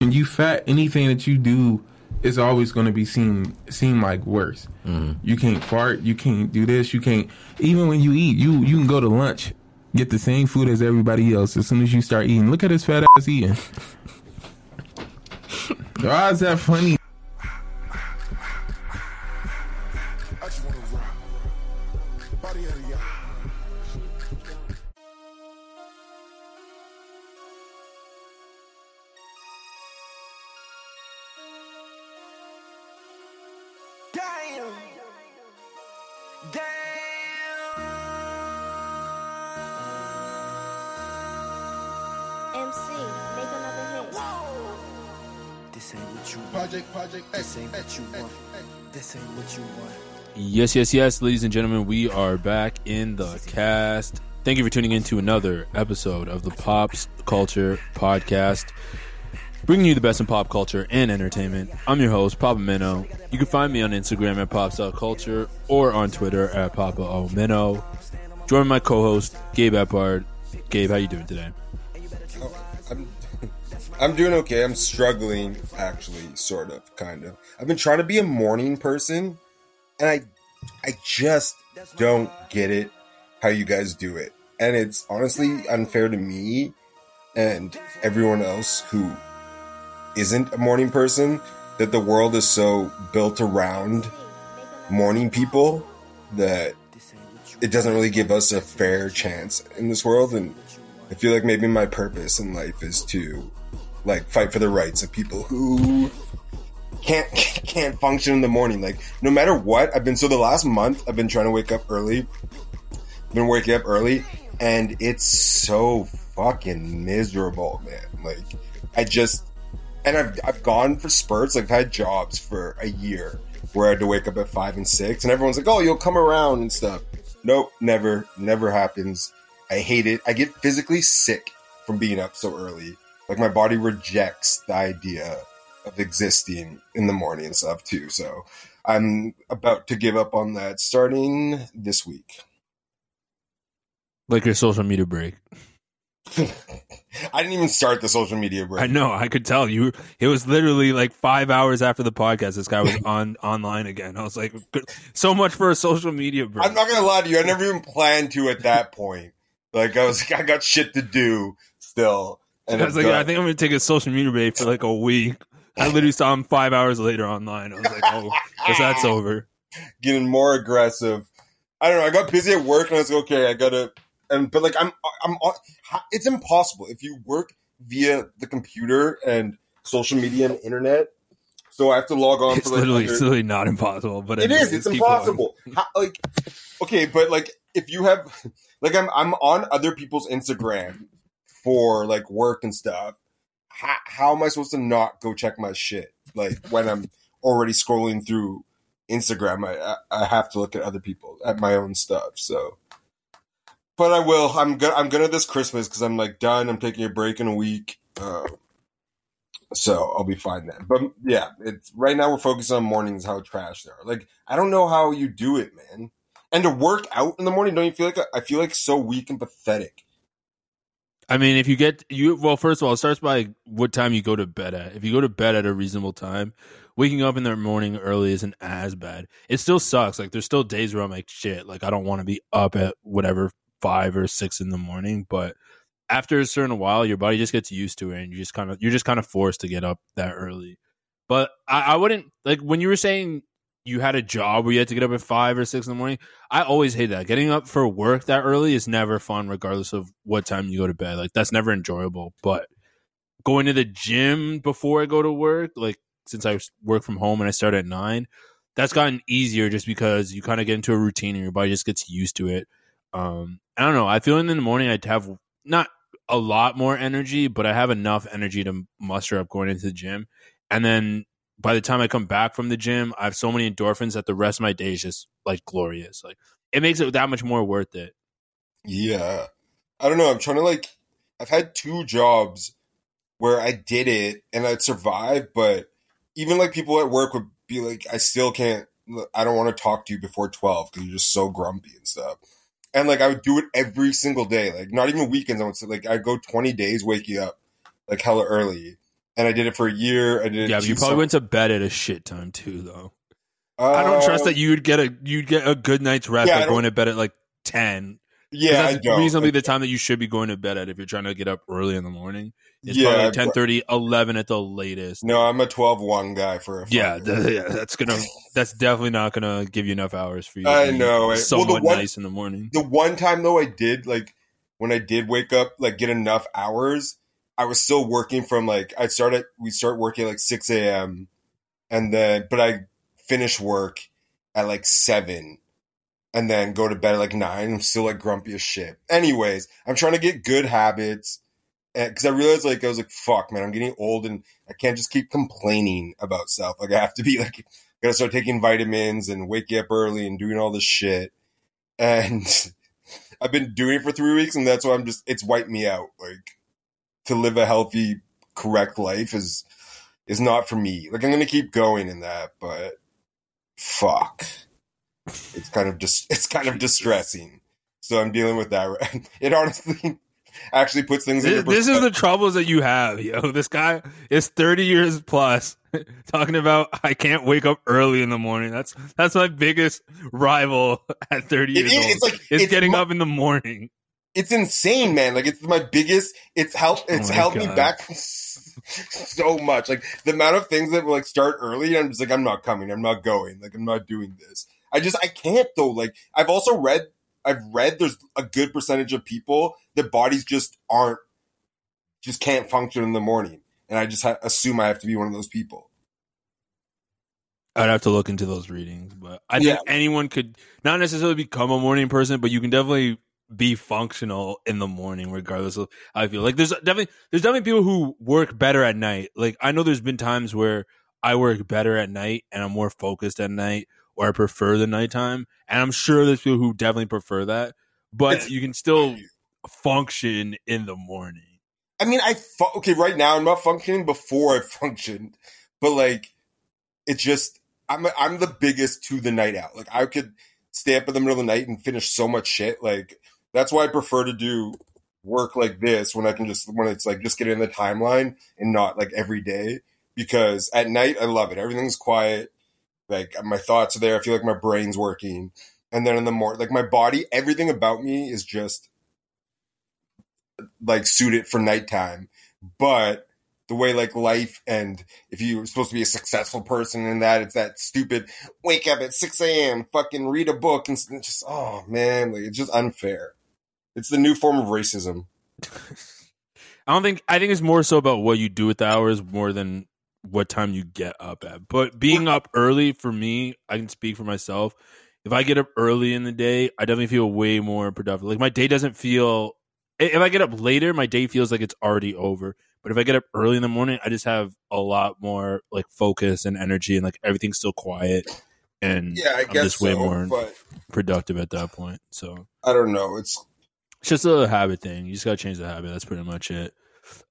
When you fat, anything that you do is always going to be seen seem like worse. Mm-hmm. You can't fart. You can't do this. You can't. Even when you eat, you you can go to lunch, get the same food as everybody else. As soon as you start eating, look at his fat ass eating. Why is that funny? This ain't what you want. Yes, yes, yes, ladies and gentlemen, we are back in the cast. Thank you for tuning in to another episode of the Pops Culture Podcast, bringing you the best in pop culture and entertainment. I'm your host, Papa Minnow. You can find me on Instagram at Pops.culture or on Twitter at Papa O Minnow. Join my co-host, Gabe Epard. Gabe, how you doing today? I'm doing okay. I'm struggling actually, sort of, kind of. I've been trying to be a morning person and I I just don't get it how you guys do it. And it's honestly unfair to me and everyone else who isn't a morning person that the world is so built around morning people that it doesn't really give us a fair chance in this world and I feel like maybe my purpose in life is to like fight for the rights of people who can't can't function in the morning. Like no matter what, I've been so the last month I've been trying to wake up early. Been waking up early and it's so fucking miserable, man. Like I just and I've I've gone for spurts, like I've had jobs for a year where I had to wake up at five and six and everyone's like, Oh, you'll come around and stuff. Nope, never, never happens. I hate it. I get physically sick from being up so early. Like my body rejects the idea of existing in the morning and stuff too. So I'm about to give up on that starting this week. Like your social media break. I didn't even start the social media break. I know. I could tell you. It was literally like five hours after the podcast. This guy was on online again. I was like, so much for a social media break. I'm not gonna lie to you. I never even planned to at that point. Like I was, I got shit to do still. And I was like, done. I think I'm gonna take a social media break for like a week. I literally saw him five hours later online. I was like, oh, guess that's over. getting more aggressive. I don't know. I got busy at work and I was like, okay, I gotta. And but like I'm, I'm. It's impossible if you work via the computer and social media and internet. So I have to log on It's for like literally, under- it's literally not impossible, but it is. It's going. impossible. How, like, okay, but like, if you have, like, I'm I'm on other people's Instagram for like work and stuff. How, how am I supposed to not go check my shit? Like when I'm already scrolling through Instagram, I I, have to look at other people at my own stuff. So, but I will. I'm gonna I'm gonna this Christmas because I'm like done. I'm taking a break in a week. Uh, so I'll be fine then. But yeah, it's right now we're focused on mornings, how trash they are. Like I don't know how you do it, man. And to work out in the morning, don't you feel like I feel like so weak and pathetic? I mean, if you get you well, first of all, it starts by what time you go to bed at. If you go to bed at a reasonable time, waking up in the morning early isn't as bad. It still sucks. Like there's still days where I'm like, shit, like I don't want to be up at whatever five or six in the morning, but after a certain while, your body just gets used to it, and you just kind of you're just kind of forced to get up that early. But I, I wouldn't like when you were saying you had a job where you had to get up at five or six in the morning. I always hate that. Getting up for work that early is never fun, regardless of what time you go to bed. Like that's never enjoyable. But going to the gym before I go to work, like since I work from home and I start at nine, that's gotten easier just because you kind of get into a routine and your body just gets used to it. Um, I don't know. I feel in the morning I'd have not a lot more energy, but I have enough energy to muster up going into the gym. And then by the time I come back from the gym, I have so many endorphins that the rest of my day is just like glorious. Like it makes it that much more worth it. Yeah. I don't know. I'm trying to like, I've had two jobs where I did it and I'd survive, but even like people at work would be like, I still can't, I don't want to talk to you before 12 because you're just so grumpy and stuff. And like I would do it every single day, like not even weekends. I would say, like I'd go 20 days waking up like hella early. And I did it for a year. I did Yeah, but you probably sum- went to bed at a shit time too, though. I don't trust Um, that you'd get a you'd get a good night's rest Yeah, by going to bed at like ten. Yeah, that's reasonably the time that you should be going to bed at if you're trying to get up early in the morning. It's Yeah, probably like 10, 30, 11 at the latest. No, I'm a 12-1 guy for a Yeah, th- yeah, that's gonna that's definitely not gonna give you enough hours for you. I know, eh? Well, one- nice in the morning. the one time though I did like when I did wake up like get enough hours, I was still working from like I started we start working at like six a.m. and then but I finish work at like seven and then go to bed at like nine. I'm still like grumpy as shit. Anyways, I'm trying to get good habits eh, because I realized like I was like fuck man, I'm getting old and I can't just keep complaining about stuff. Like I have to be like gotta start taking vitamins and waking up early and doing all this shit and I've been doing it for three weeks, and that's why I'm just it's wiped me out. Like to live a healthy, correct life is is not for me. Like I'm gonna keep going in that, but fuck, it's kind of just it's kind of distressing. So I'm dealing with that. It honestly actually puts things This, this is the troubles that you have, yo. This guy is 30 years plus talking about I can't wake up early in the morning. That's that's my biggest rival at 30 years is- old. it's like is it's getting mu- up in the morning. It's insane, man. Like it's my biggest. It's helped. Oh it's Oh my held me back so much. Like the amount of things that will like start early. I'm just like, I'm not coming. I'm not going. Like I'm not doing this. I just I can't though. Like I've also read. I've read there's a good percentage of people that bodies just aren't, just can't function in the morning, and I just ha- assume I have to be one of those people. I'd have to look into those readings, but I Yeah. think anyone could not necessarily become a morning person, but you can definitely be functional in the morning, regardless of how I feel. Like there's definitely there's definitely people who work better at night. Like I know there's been times where I work better at night and I'm more focused at night, or I prefer the nighttime, and I'm sure there's people who definitely prefer that. But It's- you can still function in the morning. I mean, I fu- okay right now. I'm not functioning before I functioned, but like, it just I'm I'm the biggest to the night out. Like, I could stay up in the middle of the night and finish so much shit. Like, that's why I prefer to do work like this when I can just when it's like just get in the timeline and not like every day. Because at night I love it. Everything's quiet. Like my thoughts are there. I feel like my brain's working. And then in the morning, like my body, everything about me is just like suited for nighttime. But the way like life and if you're supposed to be a successful person in that, it's that stupid wake up at 6 a.m., fucking read a book and just, oh man, like it's just unfair. It's the new form of racism. I don't think I think it's more so about what you do with the hours more than what time you get up at. But being up early for me, I can speak for myself. If I get up early in the day, I definitely feel way more productive. Like my day doesn't feel if I get up later, my day feels like it's already over. But if I get up early in the morning, I just have a lot more like focus and energy and like everything's still quiet and Yeah, I I'm guess just way so, more but productive at that point. So I don't know. It's it's just a habit thing. You just gotta change the habit. That's pretty much it.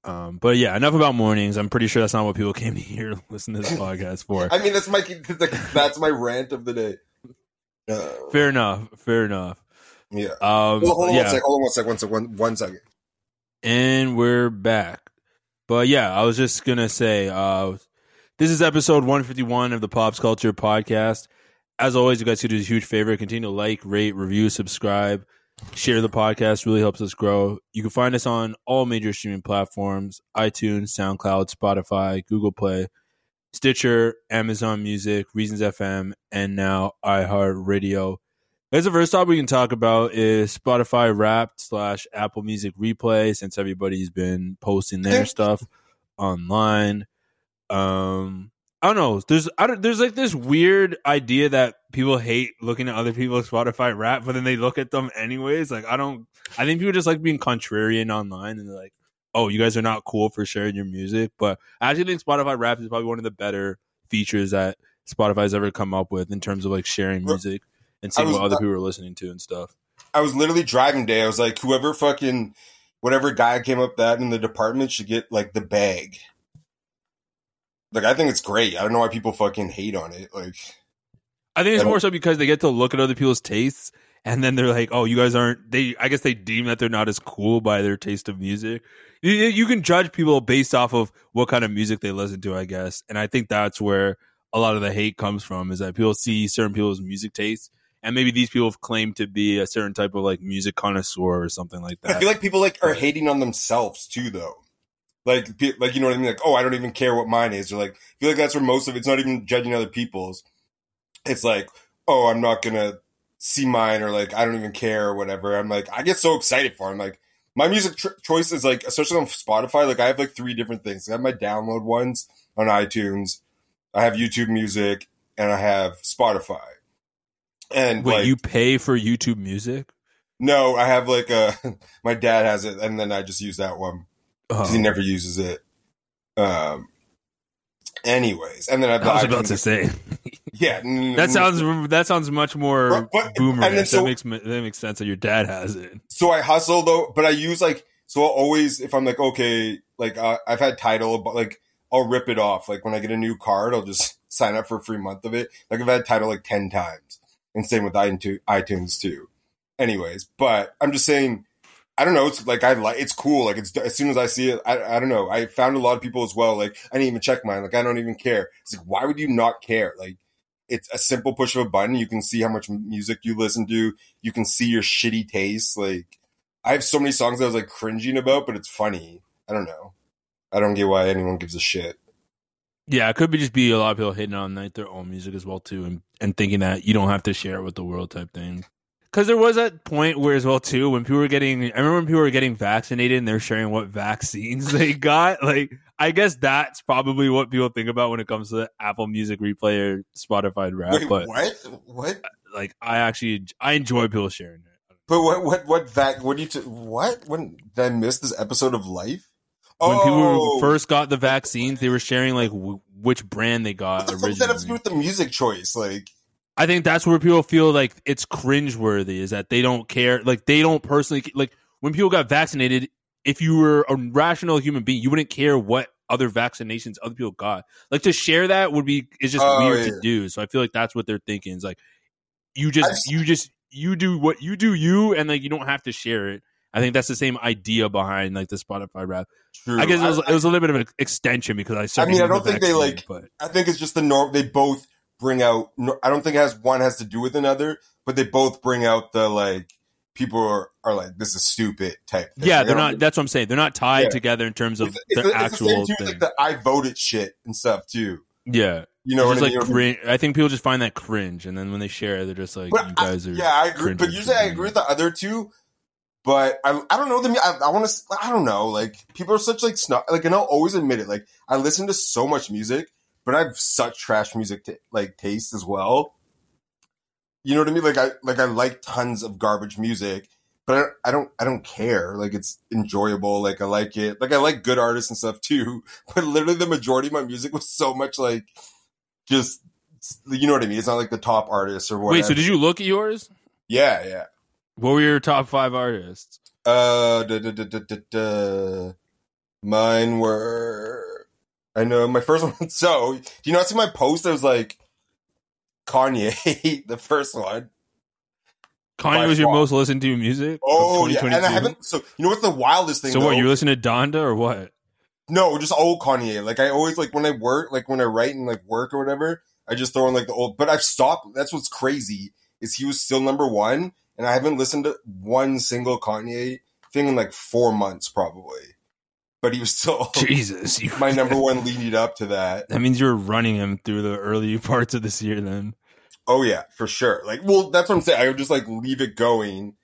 Um, but yeah, enough about mornings. I'm pretty sure that's not what people came to hear listen to this podcast for. I mean that's my that's my rant of the day. Uh, Fair enough. Fair enough. yeah. Um, Hold, hold on yeah, one sec. Hold on one sec. One sec. One, one second. and we're back. But yeah, I was just gonna say, uh, this is episode 151 of the Pops Culture Podcast. As always, you guys could do a huge favor: continue to like, rate, review, subscribe. Share the podcast. Really helps us grow. You can find us on all major streaming platforms: iTunes, SoundCloud, Spotify, Google Play, Stitcher, Amazon Music, Reasons FM, and now iHeartRadio. As the first topic we can talk about is Spotify Wrapped slash Apple Music Replay, since everybody's been posting their stuff online. Um, I don't know. There's I don't, there's like this weird idea that people hate looking at other people's Spotify Wrap, but then they look at them anyways. Like I don't. I think people just like being contrarian online, and they're like, "Oh, you guys are not cool for sharing your music." But I actually think Spotify Wrap is probably one of the better features that Spotify's ever come up with in terms of like sharing music and seeing was- what other people are listening to and stuff. I was literally driving day. I was like, whoever fucking whatever guy came up that in the department should get like the bag. Like I think it's great. I don't know why people fucking hate on it. Like I think it's And- more so because they get to look at other people's tastes and then they're like, "Oh, you guys aren't." They, I guess, they deem that they're not as cool by their taste of music. You, you can judge people based off of what kind of music they listen to, I guess, and I think that's where a lot of the hate comes from. Is that people see certain people's music tastes, and maybe these people claim to be a certain type of like music connoisseur or something like that. I feel like people like are hating on themselves too, though. Like, like you know what I mean? Like, oh, I don't even care what mine is. Or like, I feel like that's where most of it's not even judging other people's. It's like, oh, I'm not gonna see mine, or like, I don't even care, or whatever. I'm like, I get so excited for. It. I'm like, my music tr- choice is like, especially on Spotify. Like, I have like three different things. I have my download ones on iTunes. I have YouTube Music, and I have Spotify. And Wait, like, you pay for YouTube Music? no, I have like a. my dad has it, and then I just use that one because he Oh, never uses it. Um. Anyways, and then I, I was about to say yeah, that sounds that sounds much more But- boomer. and then so- that makes that makes sense that your dad has it. So I hustle though, but I use like so I'll always if I'm like okay, like uh, I've had Tidal, but like I'll rip it off. Like when I get a new card, I'll just sign up for a free month of it. Like I've had Tidal like ten times, and same with iTunes too. Anyways, but I'm just saying. I don't know. It's like I like. It's cool. Like it's as soon as I see it, I, I don't know. I found a lot of people as well. Like I didn't even check mine. Like I don't even care. It's like why would you not care? Like it's a simple push of a button. You can see how much music you listen to. You can see your shitty taste. Like I have so many songs that I was like cringing about, but it's funny. I don't know. I don't get why anyone gives a shit. Yeah, it could be just be a lot of people hitting on like their own music as well too, and and thinking that you don't have to share it with the world type thing. Because there was that point where as well too when people were getting, I remember when people were getting vaccinated and they're sharing what vaccines they got. Like, I guess that's probably what people think about when it comes to the Apple Music Replay or Spotify Wrap. Wait, but what? What? like, I actually I enjoy people sharing it. But what? What? What? Vac? What do you? T- what? When did I miss this episode of Life? When oh, people first got the vaccines, they were sharing like w- which brand they got what the fuck does that have to do with the music choice? Like, I think that's where people feel like it's cringeworthy is that they don't care. Like they don't personally like when people got vaccinated. If you were a rational human being, you wouldn't care what other vaccinations other people got. Like to share that would be is just Oh, weird yeah. to do. So I feel like that's what they're thinking. Is like you just I've- you just you do what you do you, and like you don't have to share it. I think that's the same idea behind like the Spotify Wrap. true. I guess it was, I, it was a little bit of an extension because I I mean, I don't the think they, like- but I think it's just the norm. They both bring out. I don't think it has one has to do with another, but they both bring out the like people are, are like this is stupid type. Thing. yeah, Like, they're not. That's what I'm saying. They're not tied Yeah. together in terms of It's, it's, the, it's the actual same too, thing. like the I voted shit and stuff too. yeah, You know it's what just I like mean? cringe. I think people just find that cringe, and then when they share, it, they're just like, But "You I- guys are." yeah, I agree. But usually, I agree with the other two. But I, I don't know them. I, I want to. I don't know. Like people are such like snob. Like, and I'll always admit it. Like I listen to so much music, but I have such trash music t- like taste as well. You know what I mean? Like I like I like tons of garbage music, but I, I don't I don't care. Like it's enjoyable. Like I like it. Like I like good artists and stuff too. But literally, the majority of my music was so much like just you know what I mean. It's not like the top artists or whatever. Wait, so did you look at yours? Yeah, yeah. What were your top five artists? Uh, da, da, da, da, da, da. mine were. I know my first one. So, do you not see my post? I was like, Kanye, the first one. Kanye By was your far. most listened to music. Oh yeah, and I haven't. So, you know what's the wildest thing? So what? You listen to Donda or what? No, just old Kanye. Like I always like when I work, like when I write and like work or whatever, I just throw in like the old. But I've stopped. That's what's crazy is he was still number one, and I haven't listened to one single Kanye thing in like four months, probably. But he was still Jesus, my number one leading up to that. That means you're running him through the early parts of this year. Then Oh yeah, for sure. Like, well, that's what I'm saying. I would just like leave it going.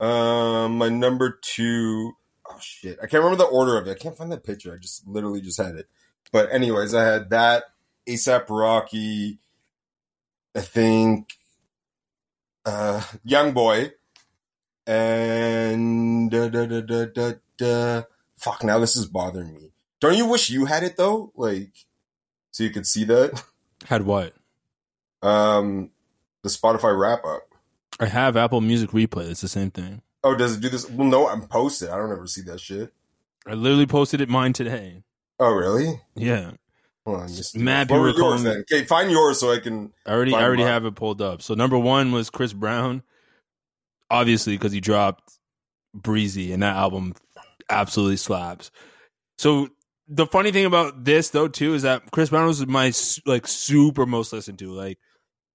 Um, my number two, oh shit, I can't remember the order of it. I can't find that picture. I just literally just had it. But anyways, I had that ASAP Rocky. I think, uh, YoungBoy, and da, da, da, da, da, da. Fuck. Now this is bothering me. Don't you wish you had it though? Like, so you could see that. had what? Um, the Spotify wrap up. I have Apple Music Replay. It's the same thing. Oh, does it do this? Well, no, I'm posted. I don't ever see that shit. I literally posted it mine today. Oh, really? Yeah, Hold on, just Mad people were are yours calling- Okay, find yours so I can. I already, I already mine. have it pulled up. So number one was Chris Brown, obviously because he dropped Breezy, and that album absolutely slaps. So the funny thing about this though too is that Chris Brown was my like super most listened to. Like,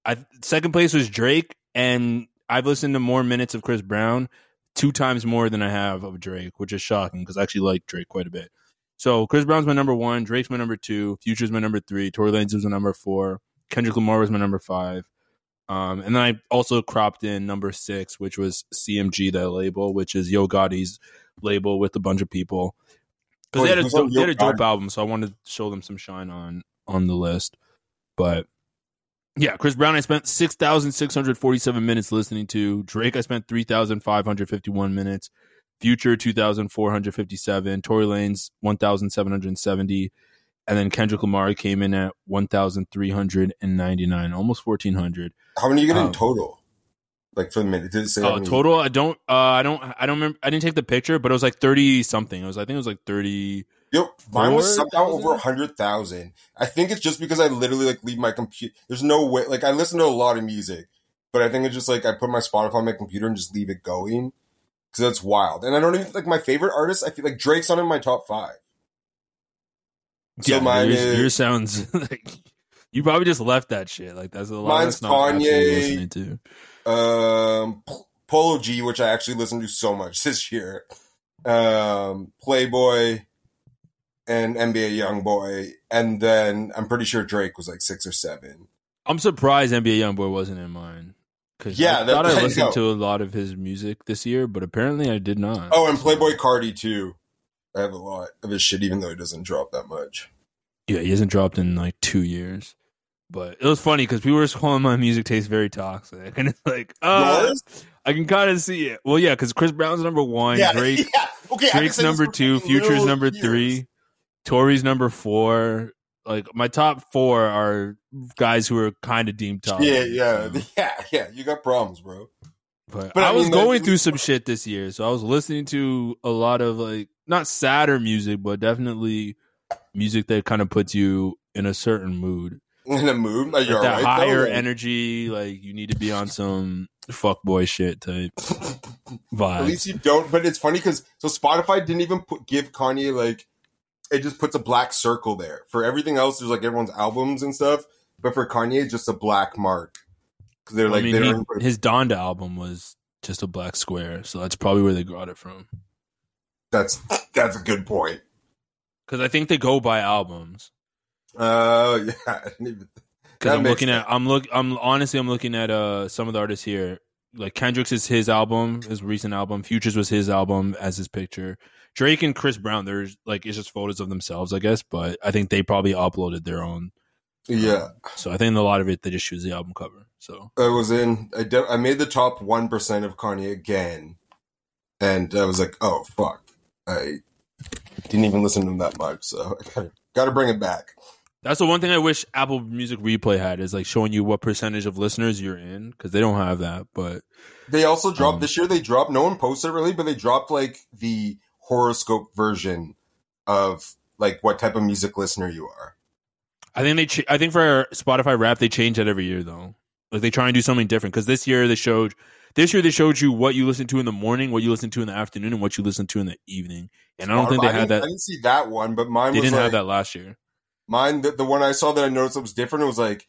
I second place was Drake, and I've listened to more minutes of Chris Brown two times more than I have of Drake, which is shocking because I actually like Drake quite a bit. So Chris Brown's my number one, Drake's my number two, Future's my number three, Tory Lanez was my number four, Kendrick Lamar was my number five. Um, and then I also cropped in number six, which was CMG, that label, which is Yo Gotti's label with a bunch of people. Because they had a dope, they had a dope album, so I wanted to show them some shine on on the list. But yeah, Chris Brown, I spent six thousand six hundred forty-seven minutes listening to. Drake, I spent three thousand five hundred fifty-one minutes. Future, two thousand four hundred fifty-seven. Tory Lanez, one thousand seven hundred seventy. And then Kendrick Lamar came in at one thousand three hundred and ninety-nine, almost fourteen hundred. How many you get Um, in total? Like for the minute? Did it say? Oh, total. I don't. Uh, I don't. I don't remember. I didn't take the picture, but it was like thirty something. It was. I think it was like thirty. Yep, mine was somehow thousand? over a hundred thousand. I think it's just because I literally like leave my computer. There's no way. Like I listen to a lot of music, but I think it's just like I put my Spotify on my computer and just leave it going because that's wild. And I don't even like my favorite artist. I feel like Drake's not in my top five. So yeah, mine yours, is- yours sounds like you probably just left that shit. Like that's a lot. Mine's that's Kanye. Um, Polo G, which I actually listened to so much this year. Um, Playboy and NBA YoungBoy, and then I'm pretty sure Drake was like six or seven. I'm surprised NBA YoungBoy wasn't in mine. Cause Yeah, I that- thought I I listened to a lot of his music this year, but apparently I did not. Oh, and Playboi Carti too. I have a lot of his shit, even though he doesn't drop that much. Yeah, he hasn't dropped in like two years. But it was funny because people were just calling my music taste very toxic, and it's like, uh, oh, Yours? I can kind of see it. Well, yeah, because Chris Brown's number one, Drake, yeah. Okay, Drake's number two, Future's number years. three, Tory's number four. Like my top four are guys who are kind of deemed top. Yeah, yeah, So, yeah, yeah. You got problems, bro. but, But I, I was going through some shit this year, so I was listening to a lot of like not sadder music, but definitely music that kind of puts you in a certain mood. In a mood, like, you're that right, higher though, energy, like you need to be on some fuck boy shit type vibe. At least you don't. But it's funny because so Spotify didn't even put, give Kanye like it just puts a black circle there. For everything else, there's like everyone's albums and stuff. But for Kanye, it's just a black mark because they're like I mean, they he- his Donda album was just a black square, so that's probably where they got it from. that's that's a good point. Because I think they go by albums. Uh, yeah. I didn't even- Because I'm looking at, I'm look, I'm honestly, I'm looking at uh some of the artists here. Like Kendrick's is his album, his recent album. Futures was his album as his picture. Drake and Chris Brown, there's like it's just photos of themselves, I guess. But I think they probably uploaded their own. yeah. So I think a lot of it they just choose the album cover. So I was in. I, de- I made the top one percent of Kanye again, and I was like, "Oh fuck!" I didn't even listen to him that much, so I gotta got to bring it back. That's the one thing I wish Apple Music Replay had is like showing you what percentage of listeners you're in because they don't have that. But They also dropped Um, this year. They dropped. No one posted really, but they dropped like the horoscope version of like what type of music listener you are. I think they, ch- I think for Spotify Wrap, they change that every year though. Like they try and do something different because this year they showed, this year they showed you what you listen to in the morning, what you listen to in the afternoon, and what you listen to in the evening. And I don't think they I had that. I didn't see that one, but mine They was didn't like, have that last year. Mine, the, the one I saw that I noticed that was different. It was like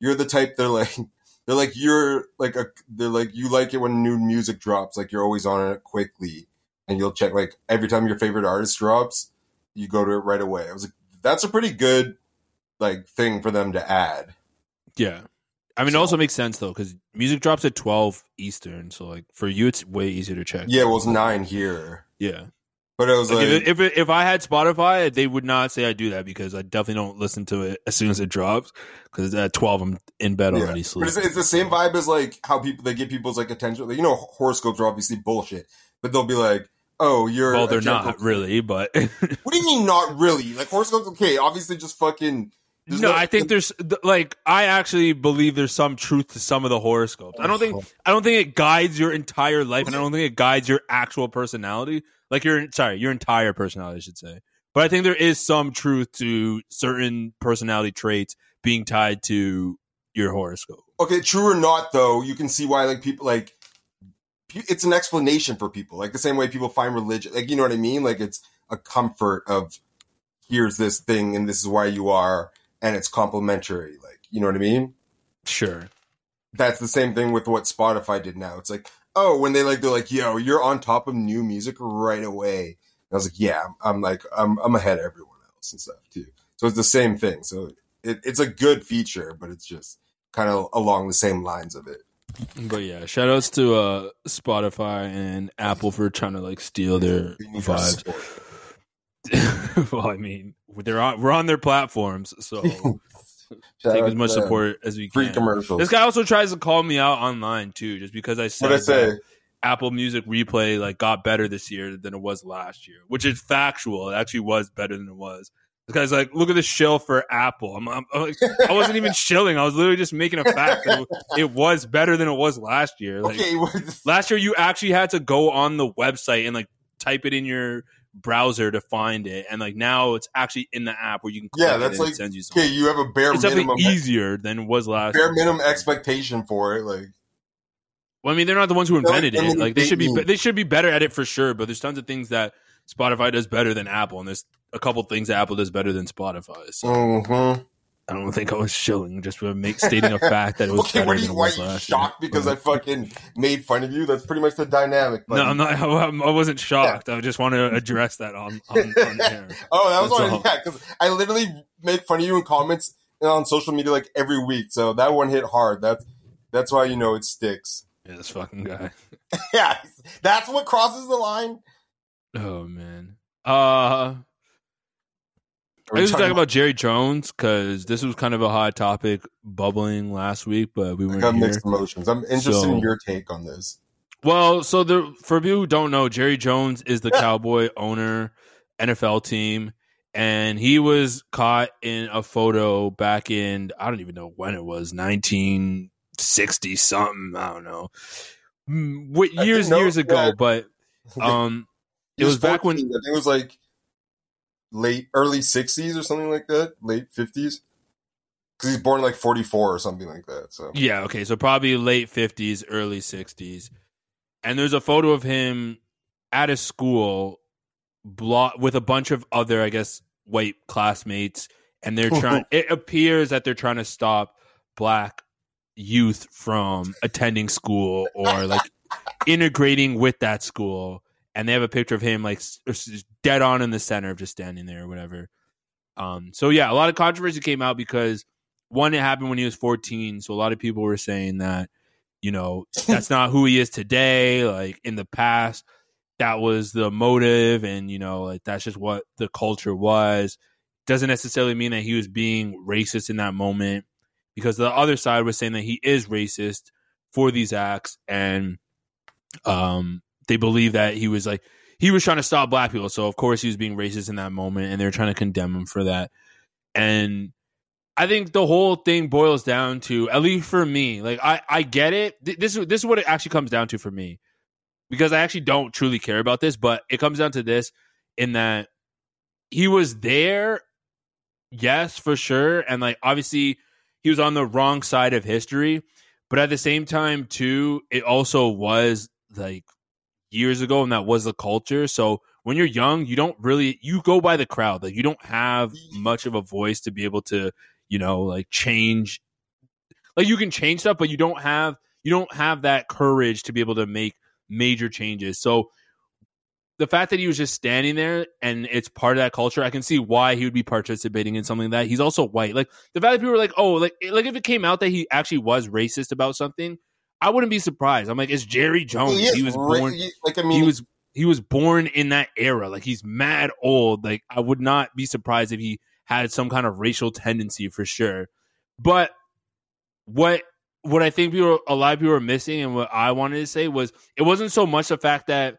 you're the type they're like they're like you're like a they're like you like it when new music drops, like you're always on it quickly, and you'll check like every time your favorite artist drops, you go to it right away. I was like, that's a pretty good like thing for them to add. Yeah. I mean, it also makes sense though because music drops at twelve Eastern, so like for you, it's way easier to check. Yeah, well, it's nine here, yeah. But it was Like, like, if if, if I had Spotify, they would not say I do that because I definitely don't listen to it as soon as it drops because at twelve I'm in bed Yeah. already But sleeping. it's, it's the same vibe as like how people they get people's like attention. Like, you know, horoscopes are obviously bullshit, but they'll be like, "Oh, you're well, they're not really, but What do you mean not really? Like horoscopes, okay, obviously just fucking. There's no, I think there's like I actually believe there's some truth to some of the horoscopes. I don't think I don't think it guides your entire life, and I don't think it guides your actual personality. Like your sorry, your entire personality, I should say. But I think there is some truth to certain personality traits being tied to your horoscope. okay, true or not though, you can see why like people like it's an explanation for people. Like the same way people find religion, like you know what I mean. Like it's a comfort of here's this thing and this is why you are, and it's complementary. Like you know what I mean. Sure. that's the same thing with what Spotify did now. It's like, oh, when they like, they're like, yo, you're on top of new music right away. And I was like, yeah, I'm, I'm like, I'm, I'm ahead of everyone else and stuff too. So it's the same thing. So it, it's a good feature, but it's just kind of along the same lines of it. But yeah, shout outs to uh, Spotify and Apple for trying to like steal their vibes. well, I mean, they're on, we're on their platforms, so take as much support as we Free can. Free commercials. This guy also tries to call me out online too, just because I said I say? Apple Music Replay like got better this year than it was last year, which is factual. It actually was better than it was. This guy's like, look at the shill for Apple. I'm, I'm, I'm like, I wasn't even shilling. I was literally just making a fact that it, it was better than it was last year. Like, okay, well, Last year, you actually had to go on the website and like type it in your browser to find it, and like now it's actually in the app where you can. Yeah, that's like- sends you something. okay, you have a bare it's minimum, easier than it was last. bare year. minimum expectation for it. Like, Well, I mean, they're not the ones who They're like invented it. Like they should be, they should be better at it for sure. But there's tons of things that Spotify does better than Apple, and there's a couple things that Apple does better than Spotify. So mhm. I don't think I was shilling just for make, stating a fact that it was okay, better what you, why are was you last year. shocked because I fucking made fun of you? That's pretty much the dynamic. No. I'm not. I'm- I wasn't shocked. I just want to address that on on, on air. Oh, that was That's one. Yeah, because I literally make fun of you in comments on social media like every week. So that one hit hard. That's that's why you know it sticks. Yeah, this fucking guy. yeah, that's what crosses the line. Oh man. Uh I was talking talking about Jerry Jones because this was kind of a hot topic bubbling last week, but we I weren't got here. mixed emotions. I'm interested So- in your take on this. Well, so the for people who don't know, Jerry Jones is the Cowboy owner, NFL team, and he was caught in a photo back in I don't even know when it was, nineteen sixty something. I don't know, Mm, what, years think years ago, yeah. but um, He it was back when I think it was like late early 60s or something like that, late 50s. Because he's born like 44 or something like that. So Yeah, okay, so probably late fifties, early sixties, and there's a photo of him at a school, blo- with a bunch of other, I guess, white classmates, and they're trying. it appears that they're trying to stop black youth from attending school or like integrating with that school, and they have a picture of him like dead on in the center, of just standing there or whatever. Um, so yeah, a lot of controversy came out because one, it happened when he was 14. So a lot of people were saying that, you know, that's not who he is today. Like in the past, that was the motive. And, you know, like that's just what the culture was. Doesn't necessarily mean that he was being racist in that moment because the other side was saying that he is racist for these acts. And, um, they believe that he was like, he was trying to stop black people. So of course he was being racist in that moment and they're trying to condemn him for that. And, I think the whole thing boils down to, at least for me, like I, I get it. Th- This is this is what it actually comes down to for me, because I actually don't truly care about this, but it comes down to this in that he was there, yes, for sure, and like obviously he was on the wrong side of history, but at the same time too, it also was like years ago, and that was the culture. So when you're young, you don't really you go by the crowd, like you don't have much of a voice to be able to you know, like change. like you can change stuff, but you don't have you don't have that courage to be able to make major changes. So the fact that he was just standing there and it's part of that culture, I can see why he would be participating in something like that. He's also white. Like the fact that people were like, oh, like like if it came out that he actually was racist about something, I wouldn't be surprised. I'm like, it's Jerry Jones. is He was ra- born. he- like I mean, He was he was born in that era. Like he's mad old. Like I would not be surprised if he had some kind of racial tendency for sure. But what what I think people a lot of people are missing and what I wanted to say was it wasn't so much the fact that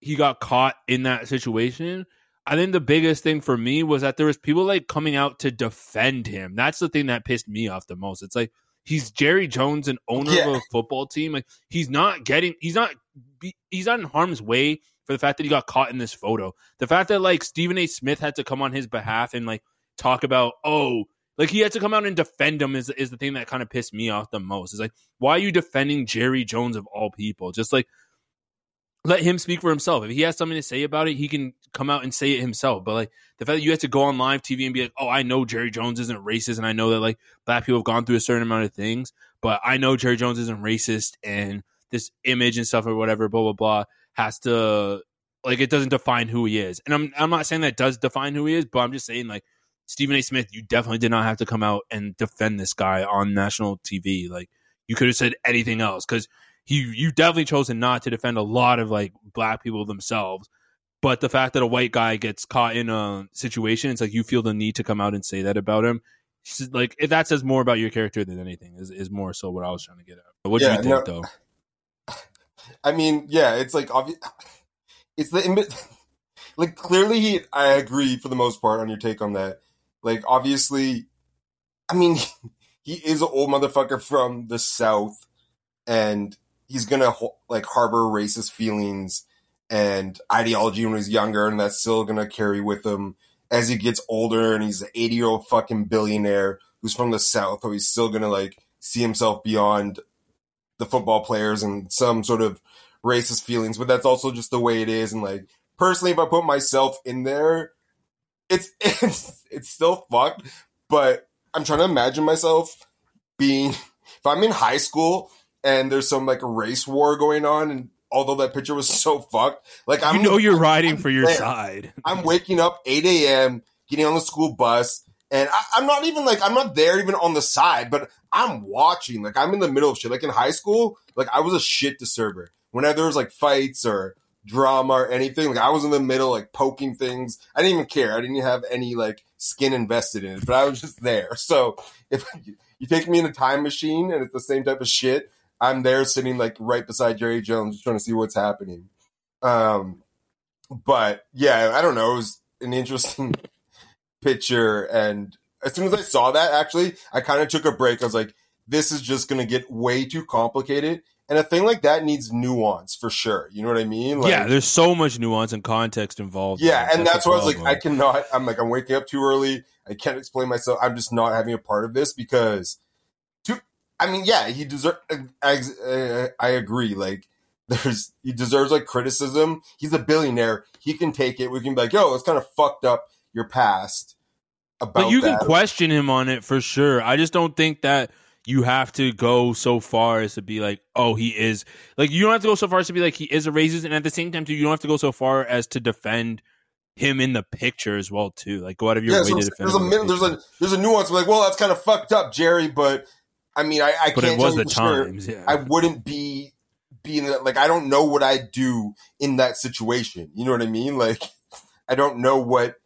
he got caught in that situation. I think the biggest thing for me was that there was people like coming out to defend him. That's the thing that pissed me off the most. It's like he's Jerry Jones, an owner Yeah. of a football team. Like he's not getting, he's not, he's not in harm's way for the fact that he got caught in this photo. The fact that like Stephen A. Smith had to come on his behalf and like talk about, oh, like he had to come out and defend him is is the thing that kind of pissed me off the most. It's like, why are you defending Jerry Jones of all people? Just like let him speak for himself. If he has something to say about it, he can come out and say it himself. But like the fact that you have to go on live TV and be like, "Oh, I know Jerry Jones isn't racist, and I know that like black people have gone through a certain amount of things, but I know Jerry Jones isn't racist, and this image and stuff or whatever, blah blah blah, has to like it doesn't define who he is." And I'm I'm not saying that does define who he is, but I'm just saying like Stephen A. Smith, you definitely did not have to come out and defend this guy on national TV. Like you could have said anything else because he you definitely chosen not to defend a lot of like black people themselves. But the fact that a white guy gets caught in a situation, it's like you feel the need to come out and say that about him. Like if that says more about your character than anything, is, is more so what I was trying to get at. What do Yeah, you think no- though? I mean, yeah, it's like obvious. It's the in- like clearly he. I agree for the most part on your take on that. Like obviously, I mean, he is an old motherfucker from the south, and he's gonna like harbor racist feelings and ideology when he's younger, and that's still gonna carry with him as he gets older, and he's an eighty year old fucking billionaire who's from the south, so he's still gonna like see himself beyond the football players and some sort of racist feelings, but that's also just the way it is. And like personally, if I put myself in there, it's it's it's still fucked. But I'm trying to imagine myself being if I'm in high school and there's some like race war going on, and although that picture was so fucked, like I'm you know you're riding for your there. side. I'm waking up 8 a.m., getting on the school bus, and I, I'm not even like, I'm not there even on the side, but I'm watching. Like, I'm in the middle of shit. Like, in high school, like, I was a shit disturber. Whenever there was like fights or drama or anything, like, I was in the middle, like, poking things. I didn't even care. I didn't even have any, like, skin invested in it, but I was just there. So, if you take me in a time machine and it's the same type of shit, I'm there sitting, like, right beside Jerry Jones, just trying to see what's happening. Um, but yeah, I don't know. It was an interesting picture, and as soon as I saw that, actually, I kind of took a break. I was like, "This is just going to get way too complicated." And a thing like that needs nuance for sure. You know what I mean? Like, yeah, there's so much nuance and context involved. yeah, and that's the why I was like. I cannot. I'm like, I'm waking up too early. I can't explain myself. I'm just not having a part of this because, I mean, yeah, he deserves. Uh, I, I, uh, I agree. Like, there's he deserves like criticism. He's a billionaire. He can take it. We can be like, yo, it's kind of fucked up your past. About But you that. can question him on it for sure. I just don't think that you have to go so far as to be like, oh, he is like you don't have to go so far as to be like he is a racist, and at the same time, too, you don't have to go so far as to defend him in the picture as well, too. Like go out of your yeah, way so to defend. there's a the there's a there's a nuance. Like, well, that's kind of fucked up, Jerry. But I mean, I, I but can't it was tell you the for sure. times. Yeah, I wouldn't be being that like I don't know what I'd do in that situation. You know what I mean? Like I don't know what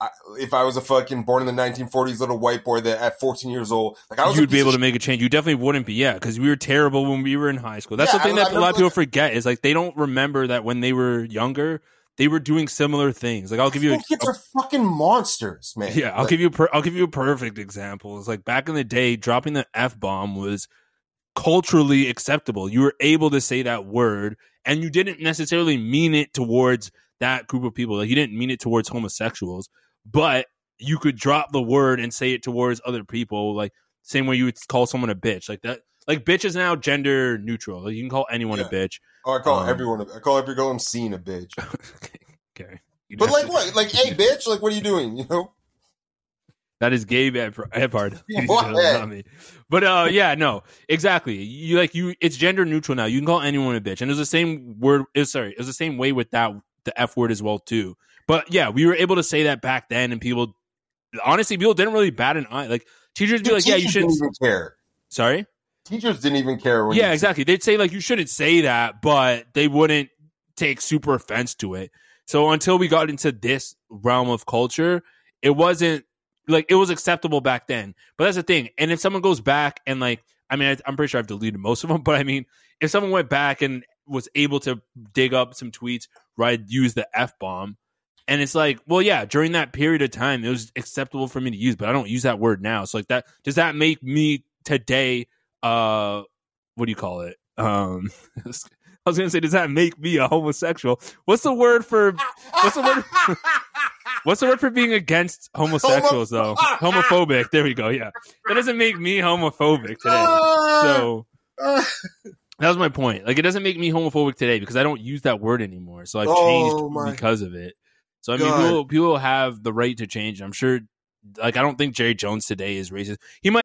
I, if I was a fucking born in the 1940s little white boy that at 14 years old, like I was you'd be able to make a change. You definitely wouldn't be, yeah, because we were terrible when we were in high school. That's Yeah, the thing I- that I a lot of people forget is like they don't remember that when they were younger, they were doing similar things. Like I'll give you a, kids are fucking monsters, man. Yeah, I'll Like, give you. Per- I'll give you a perfect example. It's like back in the day, dropping the f bomb was culturally acceptable. You were able to say that word, and you didn't necessarily mean it towards that group of people. Like you didn't mean it towards homosexuals, but you could drop the word and say it towards other people. Like same way you would call someone a bitch. Like that. Like bitch is now gender neutral. Like you can call anyone a bitch. Oh, I call um, everyone. I call every girl I'm seeing a bitch. okay. You But like to- what? Like, hey, bitch! Like, what are you doing? You know? That is gay Ed Epard. What? Not. But uh, yeah, no, exactly. You like you. It's gender neutral now. You can call anyone a bitch, and it was the same word. It was, sorry, it was the same way with that the f word as well too. But yeah, we were able to say that back then, and people, honestly, people didn't really bat an eye. Like teachers be like, yeah, you shouldn't. care. Sorry. Teachers didn't even care. When Yeah, exactly. They'd say like you shouldn't say that, but they wouldn't take super offense to it. So until we got into this realm of culture, it wasn't like it was acceptable back then. But that's the thing. And if someone goes back and like, I mean, I, I'm pretty sure I've deleted most of them, but I mean, if someone went back and was able to dig up some tweets where I'd use the f bomb, and it's like, well, yeah, during that period of time, it was acceptable for me to use, but I don't use that word now. So like that, does that make me today? Uh, what do you call it? Um, I was gonna say, does that make me a homosexual? What's the word for? What's the word? what's the word for being against homosexuals though? Homophobic. There we go. Yeah, that doesn't make me homophobic today. So that was my point. Like, it doesn't make me homophobic today because I don't use that word anymore. So I've Oh, changed because of it. So I mean, people people have the right to change. I'm sure. Like, I don't think Jerry Jones today is racist. He might.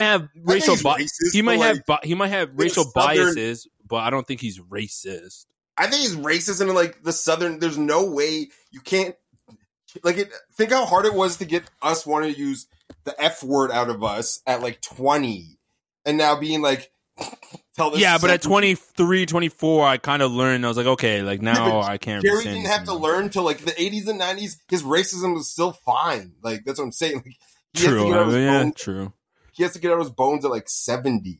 Have racial he's bi- racist, he might have like, he might have racial Southern- biases, but I don't think he's racist. I think he's racist and like the southern. There's no way you can't like it. Think how hard it was to get us wanting to use the f word out of us at like 20, and now being like, tell this. yeah, but at 23, 24, I kind of learned. I was like, okay, like now but I can't. Jerry didn't have to learn till like the 80s and 90s. His racism was still fine. Like that's what I'm saying. Like he has to True, yeah, true. He has to get out of his bones at like 70.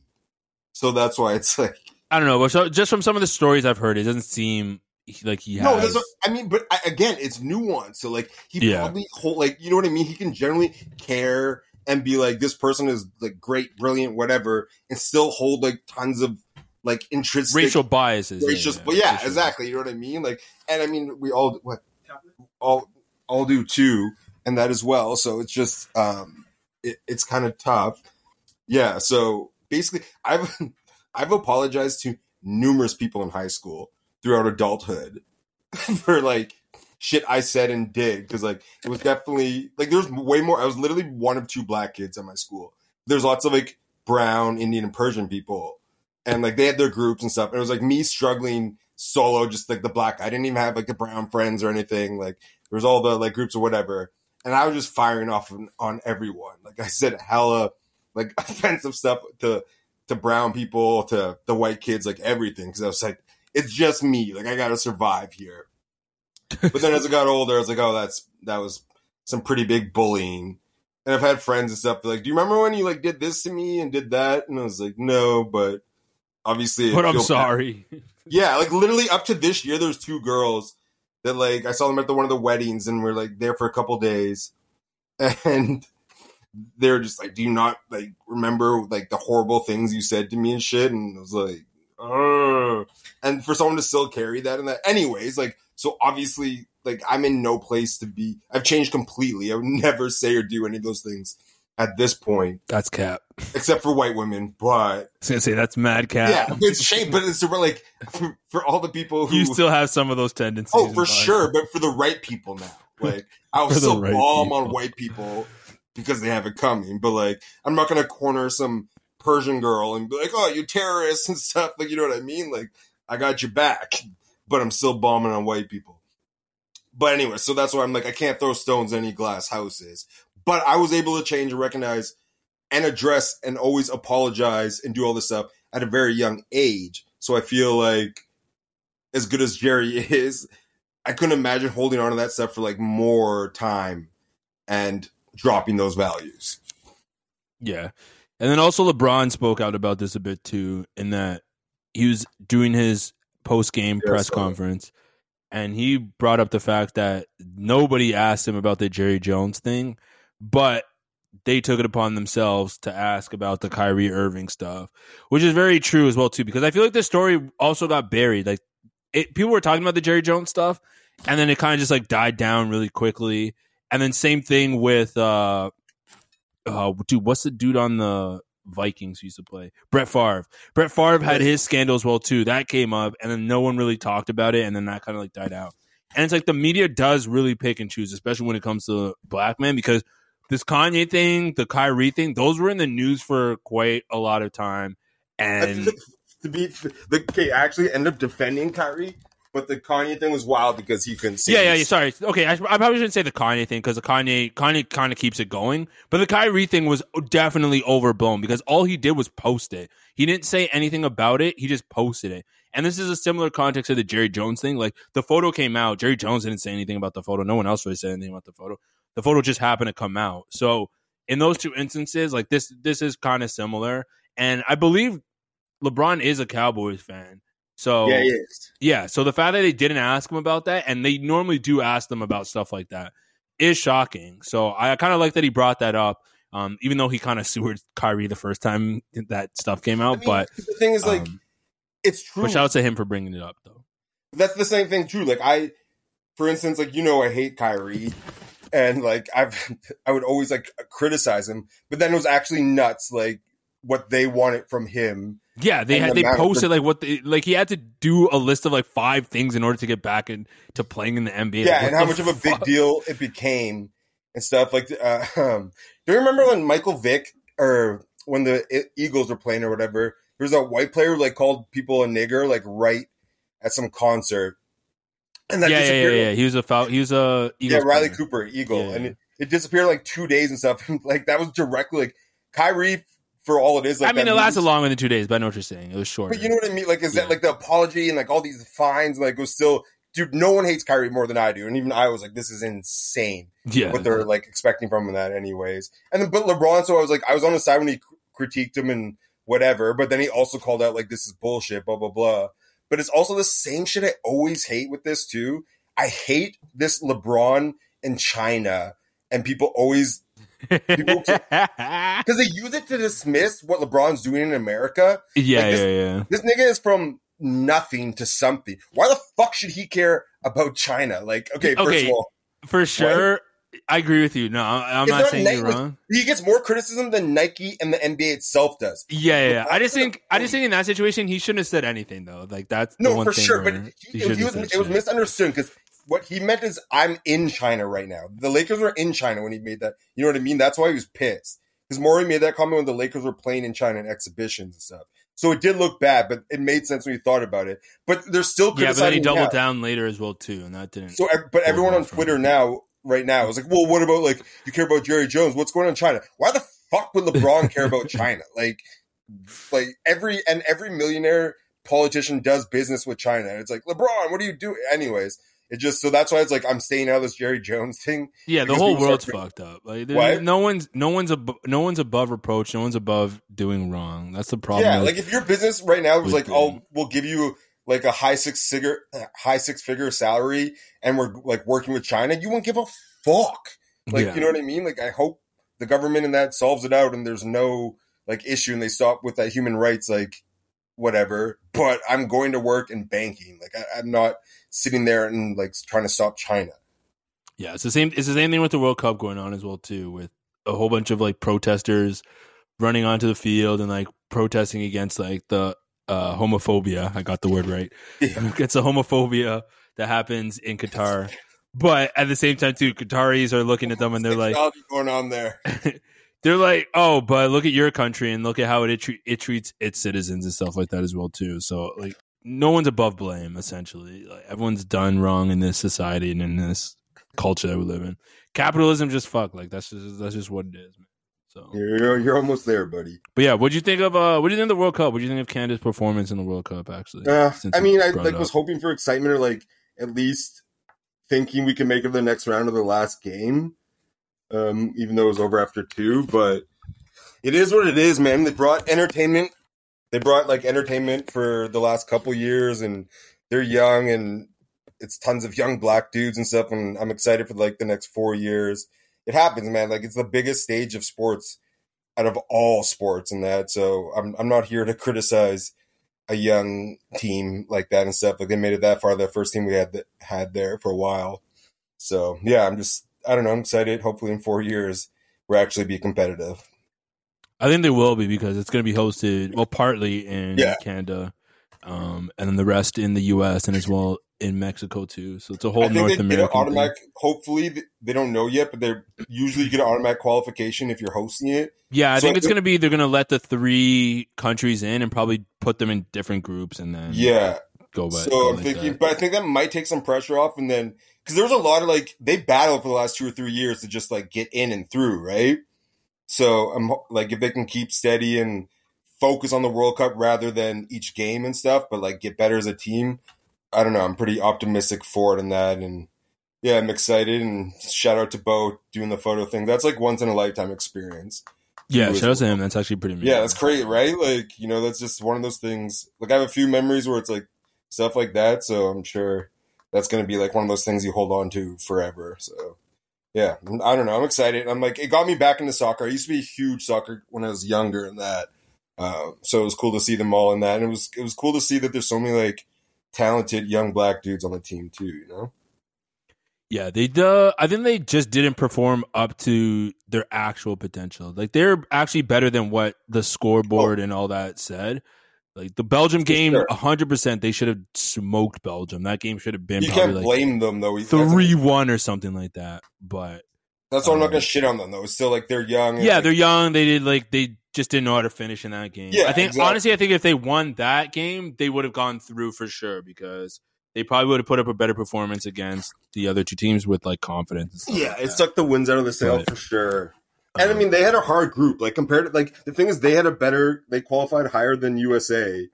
So that's why it's like I don't know, but so, just from some of the stories I've heard, it doesn't seem like he No, has. that's what, I mean, but I, again, it's nuanced. So like he Yeah. probably hold like you know what I mean. He can generally care and be like, this person is like great, brilliant, whatever, and still hold like tons of like intrinsic racial biases. yeah, racist. yeah, but yeah, sure. exactly. You know what I mean? Like, and I mean, we all what all all do too, and that as well. So it's just um, it, it's kind of tough. Yeah. So basically, I've I've apologized to numerous people in high school throughout adulthood for like shit I said and did because like it was definitely like there's way more. I was literally one of two black kids at my school. There's lots of like brown, Indian, and Persian people, and like they had their groups and stuff. And it was like me struggling solo, just like the black. I didn't even have like the brown friends or anything. Like there was all the like groups or whatever, and I was just firing off on, on everyone. Like I said, hella like offensive stuff to to brown people, to the white kids, like everything. Because I was like, it's just me. Like I got to survive here. But then as I got older, I was like, oh, that's that was some pretty big bullying. And I've had friends and stuff like, do you remember when you like did this to me and did that? And I was like, no, but obviously, But I'm feel bad. sorry. Yeah, like literally up to this year, there's two girls that like I saw them at the one of the weddings and we're like there for a couple days, and they're just like, "Do you not like remember like the horrible things you said to me and shit?" And I was like, "Ugh." and for someone to still carry that and that, anyways, like so obviously, like I'm in no place to be. I've changed completely. I would never say or do any of those things at this point, That's cap. except for white women. But I was gonna say that's mad cap. yeah, it's shame, but it's super like for, for all the people who you still have some of those tendencies. Oh, for sure, but for the right people now. Like I was still right bomb on white people because they have it coming. But like I'm not gonna corner some Persian girl and be like, "Oh, you terrorists" and stuff. Like you know what I mean? Like I got your back, but I'm still bombing on white people. But anyway, so that's why I'm like I can't throw stones any glass houses. But I was able to change and recognize and address and always apologize and do all this stuff at a very young age. So I feel like as good as Jerry is, I couldn't imagine holding on to that stuff for like more time and dropping those values. Yeah. And then also LeBron spoke out about this a bit too, in that he was doing his post game Yeah, press so- conference and he brought up the fact that nobody asked him about the Jerry Jones thing, but they took it upon themselves to ask about the Kyrie Irving stuff, which is very true as well too, because I feel like this story also got buried. Like it, people were talking about the Jerry Jones stuff, and then it kind of just like died down really quickly. And then same thing with uh, uh, dude, what's the dude on the Vikings who used to play? Brett Favre. Brett Favre had his scandal as well too. That came up, and then no one really talked about it, and then that kind of like died out. And it's like the media does really pick and choose, especially when it comes to black men, because this Kanye thing, the Kyrie thing, those were in the news for quite a lot of time. And to be the okay, I actually end up defending Kyrie, but the Kanye thing was wild because he couldn't see. yeah, yeah, yeah. Sorry. Okay, I, I probably shouldn't say the Kanye thing because the Kanye Kanye kind of keeps it going, but the Kyrie thing was definitely overblown because all he did was post it. He didn't say anything about it. He just posted it. And this is a similar context to the Jerry Jones thing. Like the photo came out, Jerry Jones didn't say anything about the photo. No one else really said anything about the photo. The photo just happened to come out. So in those two instances, like this, this is kind of similar. And I believe LeBron is a Cowboys fan. So Yeah, yeah, so the fact that they didn't ask him about that, and they normally do ask them about stuff like that, is shocking. So I kind of like that he brought that up, um, even though he kind of sewered Kyrie the first time that stuff came out. I mean, but the thing is, like, um, it's true. but shout out to him for bringing it up, though. That's the same thing, true. Like I, for instance, like you know, I hate Kyrie, and like I've, I would always like criticize him, but then it was actually nuts, like what they wanted from him. Yeah, they And had the they posted like what they, like he had to do a list of like five things in order to get back into playing in the NBA. yeah, Like, and how much of a big deal it became and stuff. Like, uh, um, do you remember when Michael Vick or when the Eagles were playing or whatever? There was a white player who like called people a nigger, like right at some concert, and Yeah, yeah, yeah, yeah. He was a foul. He was a yeah, Riley player. Cooper, Eagle, Yeah, and it, it disappeared like two days and stuff. like that was directly like Kyrie for all it is. Like I mean, it lasted longer than two days, but I know what you're saying. It was short. But you know what I mean? Like, is that like the apology and like all these fines? Like, was still, dude. No one hates Kyrie more than I do, and even I was like, this is insane. Yeah. what they're like expecting from him that, anyways. And then, but LeBron, so I was like, I was on the side when he critiqued him and whatever, but then he also called out like this is bullshit, blah blah blah. But it's also the same shit I always hate with this too. I hate this LeBron in China, and people always because they use it to dismiss what LeBron's doing in America. Yeah, Like, this, yeah, yeah. This nigga is from nothing to something. Why the fuck should he care about China? Like, okay, first Okay, of all, For sure, I agree with you. No, I'm it's not saying Nike- you're wrong. He gets more criticism than Nike and the NBA itself does. Yeah, yeah. yeah. I just think, I just think in that situation, he shouldn't have said anything though. Like that's the No, for thing sure. But he, he was, it was misunderstood because what he meant is I'm in China right now. The Lakers were in China when he made that. You know what I mean? That's why he was pissed. Because Morey made that comment when the Lakers were playing in China in exhibitions and stuff. So it did look bad, but it made sense when you thought about it. But they're still Yeah, but then he doubled now. down later as well too, and that didn't. So, but everyone on Twitter now, right now, is like, "Well, what about like you care about Jerry Jones? What's going on in China? Why the fuck would LeBron care about China? Like, like every and every millionaire politician does business with China. And it's like LeBron, what do you do? Anyways, It just so that's why it's like I'm staying out of this Jerry Jones thing. Yeah, the whole world's fucked up. Like, there- no one's no one's ab- no one's above reproach. No one's above doing wrong. That's the problem. Yeah, like if your business right now was like, the- oh, we'll give you like a high six figure, high six figure salary, and we're like working with China, you won't give a fuck. Like, Yeah. you know what I mean? Like, I hope the government and that solves it out, and there's no like issue, and they stop with that human rights, like whatever. But I'm going to work in banking. Like, I, I'm not sitting there and like trying to stop China. Yeah, it's the same. It's the same thing with the World Cup going on as well too, with a whole bunch of like protesters running onto the field and like protesting against like the uh, homophobia. I got the word right. It's the homophobia that happens in Qatar, but at the same time too, Qataris are looking at them and they're like, going on there. they're like, oh, but look at your country and look at how it it treats its citizens and stuff like that as well too. So like, no one's above blame. Essentially, like everyone's done wrong in this society and in this culture that we live in. Capitalism just fuck. Like that's just that's just what it is. Man. So, You're you're almost there, buddy. but yeah, what do you think of uh, what do you think of the World Cup? What do you think of Canada's performance in the World Cup? Actually, Uh, I mean, I like was hoping for excitement or like at least thinking we can make it to the next round of the last game. Um, even though it was over after two, but it is what it is, man. They brought entertainment. They brought like entertainment for the last couple years, and they're young, and it's tons of young black dudes and stuff. And I'm excited for like the next four years. It happens, man. Like it's the biggest stage of sports out of all sports and that. So I'm I'm not here to criticize a young team like that and stuff. Like they made it that far. The first team we had that had there for a while. So yeah, I'm just I don't know. I'm excited. Hopefully in four years we'll actually be competitive. I think they will be because it's going to be hosted well partly in Yeah. Canada, um, and then the rest in the U.S. and as well in Mexico too. So it's a whole I think North they get an American. thing. Hopefully they don't know yet, but they're usually get an automatic qualification if you're hosting it. Yeah, I So think it's going to be they're going to let the three countries in and probably put them in different groups and then Yeah. go by. So I'm like thinking, that. but I think that might take some pressure off, and then because there was a lot of like they battled for the last two or three years to just like get in and through, right? So I'm like, if they can keep steady and focus on the World Cup rather than each game and stuff, but like get better as a team, I don't know. I'm pretty optimistic for it in that, and yeah, I'm excited. And shout out to Bo doing the photo thing. That's like once in a lifetime experience. yeah, shout out to him. That's actually pretty. Amazing. yeah, that's crazy, right? Like, you know, that's just one of those things. Like, I have a few memories where it's like stuff like that. So I'm sure that's going to be like one of those things you hold on to forever. So, yeah, I don't know. I'm excited. I'm like, it got me back into soccer. I used to be a huge soccer when I was younger and that. Uh, so it was cool to see them all in that. And it was, it was cool to see that there's so many like talented young black dudes on the team too, you know? Yeah, they uh, I think they just didn't perform up to their actual potential. Like they're actually better than what the scoreboard and all that said. Like the Belgium game, sure. hundred percent, they should have smoked Belgium. That game should have been You can't like blame them though. Three one or something like that. But That's why I'm not Um, going to shit on them though. It's still like they're young. yeah, like, they're young. They did like they just didn't know how to finish in that game. Yeah, I think exactly. honestly, I think if they won that game, they would have gone through for sure because they probably would have put up a better performance against the other two teams with like confidence. And stuff Yeah, like it that. sucked the wins out of the sail Right. for sure. And I mean, they had a hard group. Like compared to like the thing is, they had a better. They qualified higher than USA,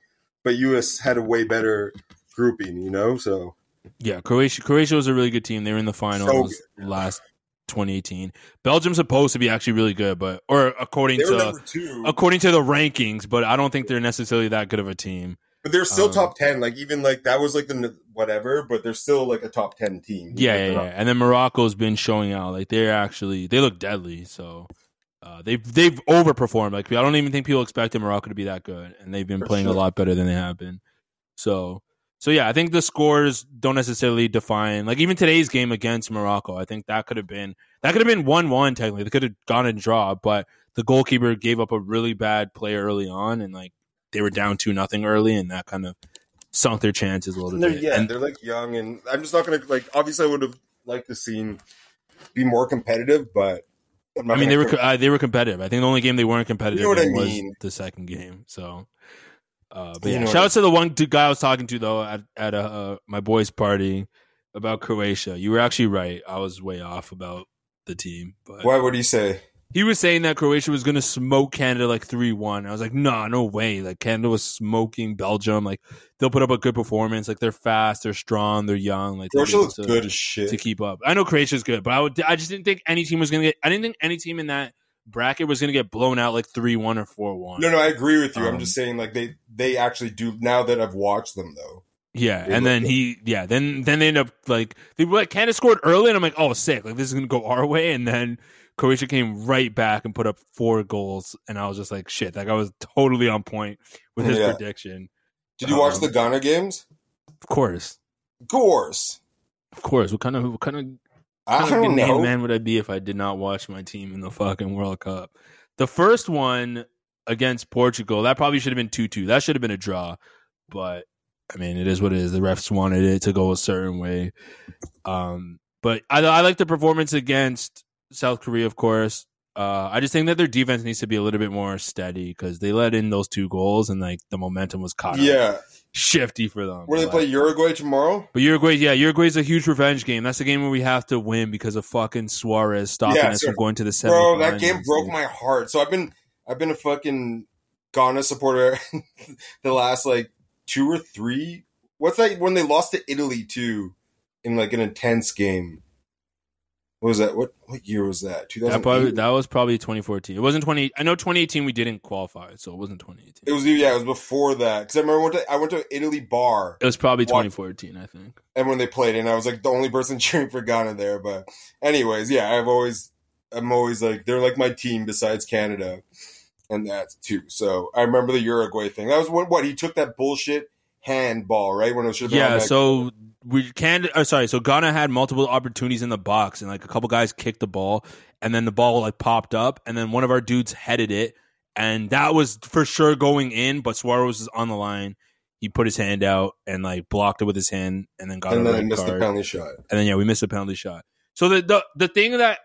but US had a way better grouping. You know, so Yeah, Croatia. Croatia was a really good team. They were in the finals last 2018. Belgium's supposed to be actually really good, but or according to according to the rankings, but I don't think they're necessarily that good of a team. but they're still Um, top ten. Like even like that was like the whatever, but they're still like a top ten team. Yeah, yeah, yeah. And then Morocco's been showing out. Like they're actually they look deadly. So uh, they've they've overperformed. Like I don't even think people expected Morocco to be that good, and they've been For playing a lot better than they have been. So so yeah, I think the scores don't necessarily define. Like even today's game against Morocco, I think that could have been that could have been one one technically. They could have gone and draw, but the goalkeeper gave up a really bad play early on, and like they were down two nothing early, and that kind of sunk their chances a little bit. yeah, And- they're like young, and I'm just not gonna like. Obviously, I would have liked to seen be more competitive, but I mean, they were uh, they were competitive. I think the only game they weren't competitive You know what I was the second game. So, uh, but You yeah, know shout out to the one guy I was talking to though at at uh, uh, my boys' party about Croatia. You were actually right. I was way off about the team, but Why would he say? He was saying that Croatia was going to smoke Canada like 3 1. I was like, nah, no way. Like, Canada was smoking Belgium. Like, they'll put up a good performance. Like, they're fast, they're strong, they're young. Like, Croatia looks to- good as shit. to keep up. I know Croatia's good, but I would, I just didn't think any team was going to get, I didn't think any team in that bracket was going to get blown out like 3 1 or 4 1. No, no, I agree with you. I'm Um, just saying, like they they actually do now that I've watched them though. Yeah, They and then good. he, yeah, then then they end up like they were like Canada scored early, and I'm like, oh, sick, like this is gonna go our way, and then Croatia came right back and put up four goals, and I was just like, shit, like I was totally on point with his Yeah. prediction. Did you watch Um, the Ghana games? Of course, Of course. of course. What kind of what kind of I kind of know. man would I be if I did not watch my team in the fucking World Cup? The first one against Portugal, that probably should have been 2 2. That should have been a draw. But I mean, it is what it is. The refs wanted it to go a certain way. Um, but I, I like the performance against South Korea, of course. Uh, I just think that their defense needs to be a little bit more steady because they let in those two goals and like the momentum was caught. Yeah. shifty for them. Where they play Uruguay tomorrow? but Uruguay, yeah, Uruguay's a huge revenge game. That's the game where we have to win because of fucking Suarez stopping Yeah, us so- from going to the Bro, that game broke my heart. So I've been I've been a fucking Ghana supporter the last like two or three. What's that when they lost to Italy too in like an intense game? What was that? What what year was that? Two That, probably, that was probably 2014. It wasn't 20. I know 2018 we didn't qualify, so it wasn't 2018. It was yeah, it was before that. Because I remember I went to I went to Italy bar It was probably What? 2014, I think. and when they played, and I was like the only person cheering for Ghana there. But anyways, yeah, I've always I'm always like they're like my team besides Canada, and that too. So I remember the Uruguay thing. That was what what he took that bullshit handball right when it should have been Yeah, so we can. Oh, sorry, so Ghana had multiple opportunities in the box, and like a couple guys kicked the ball, and then the ball like popped up, and then one of our dudes headed it, and that was for sure going in. But Suarez was on the line. He put his hand out and like blocked it with his hand, and then got and a then missed card. the penalty shot. and then yeah, we missed a penalty shot. So the the the thing that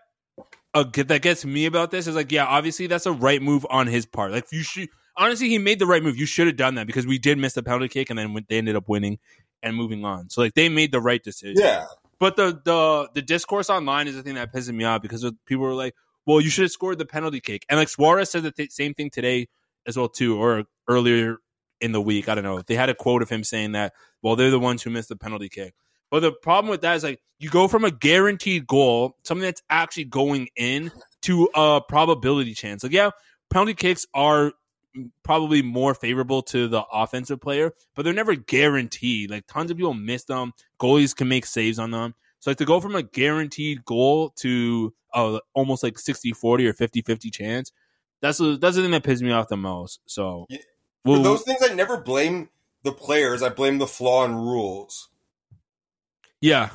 uh, that gets me about this is like, yeah, obviously that's a right move on his part. Like you should honestly, he made the right move. You should have done that because we did miss the penalty kick, and then they ended up winning and moving on. So like they made the right decision. Yeah, But the the the discourse online is the thing that pisses me off because people were like, "Well, you should have scored the penalty kick," and like Suarez said the th- same thing today as well too, or earlier in the week. I don't know. They had a quote of him saying that, "Well, they're the ones who missed the penalty kick." But the problem with that is like you go from a guaranteed goal, something that's actually going in, to a probability chance. Like, yeah, penalty kicks are probably more favorable to the offensive player, but they're never guaranteed. Like tons of people miss them. Goalies can make saves on them. So like to go from a guaranteed goal to uh, almost like 60-40 or 50-50 chance, that's the that's the thing that pisses me off the most. So Yeah. well, For those things, I never blame the players. I blame the flaw in rules. yeah,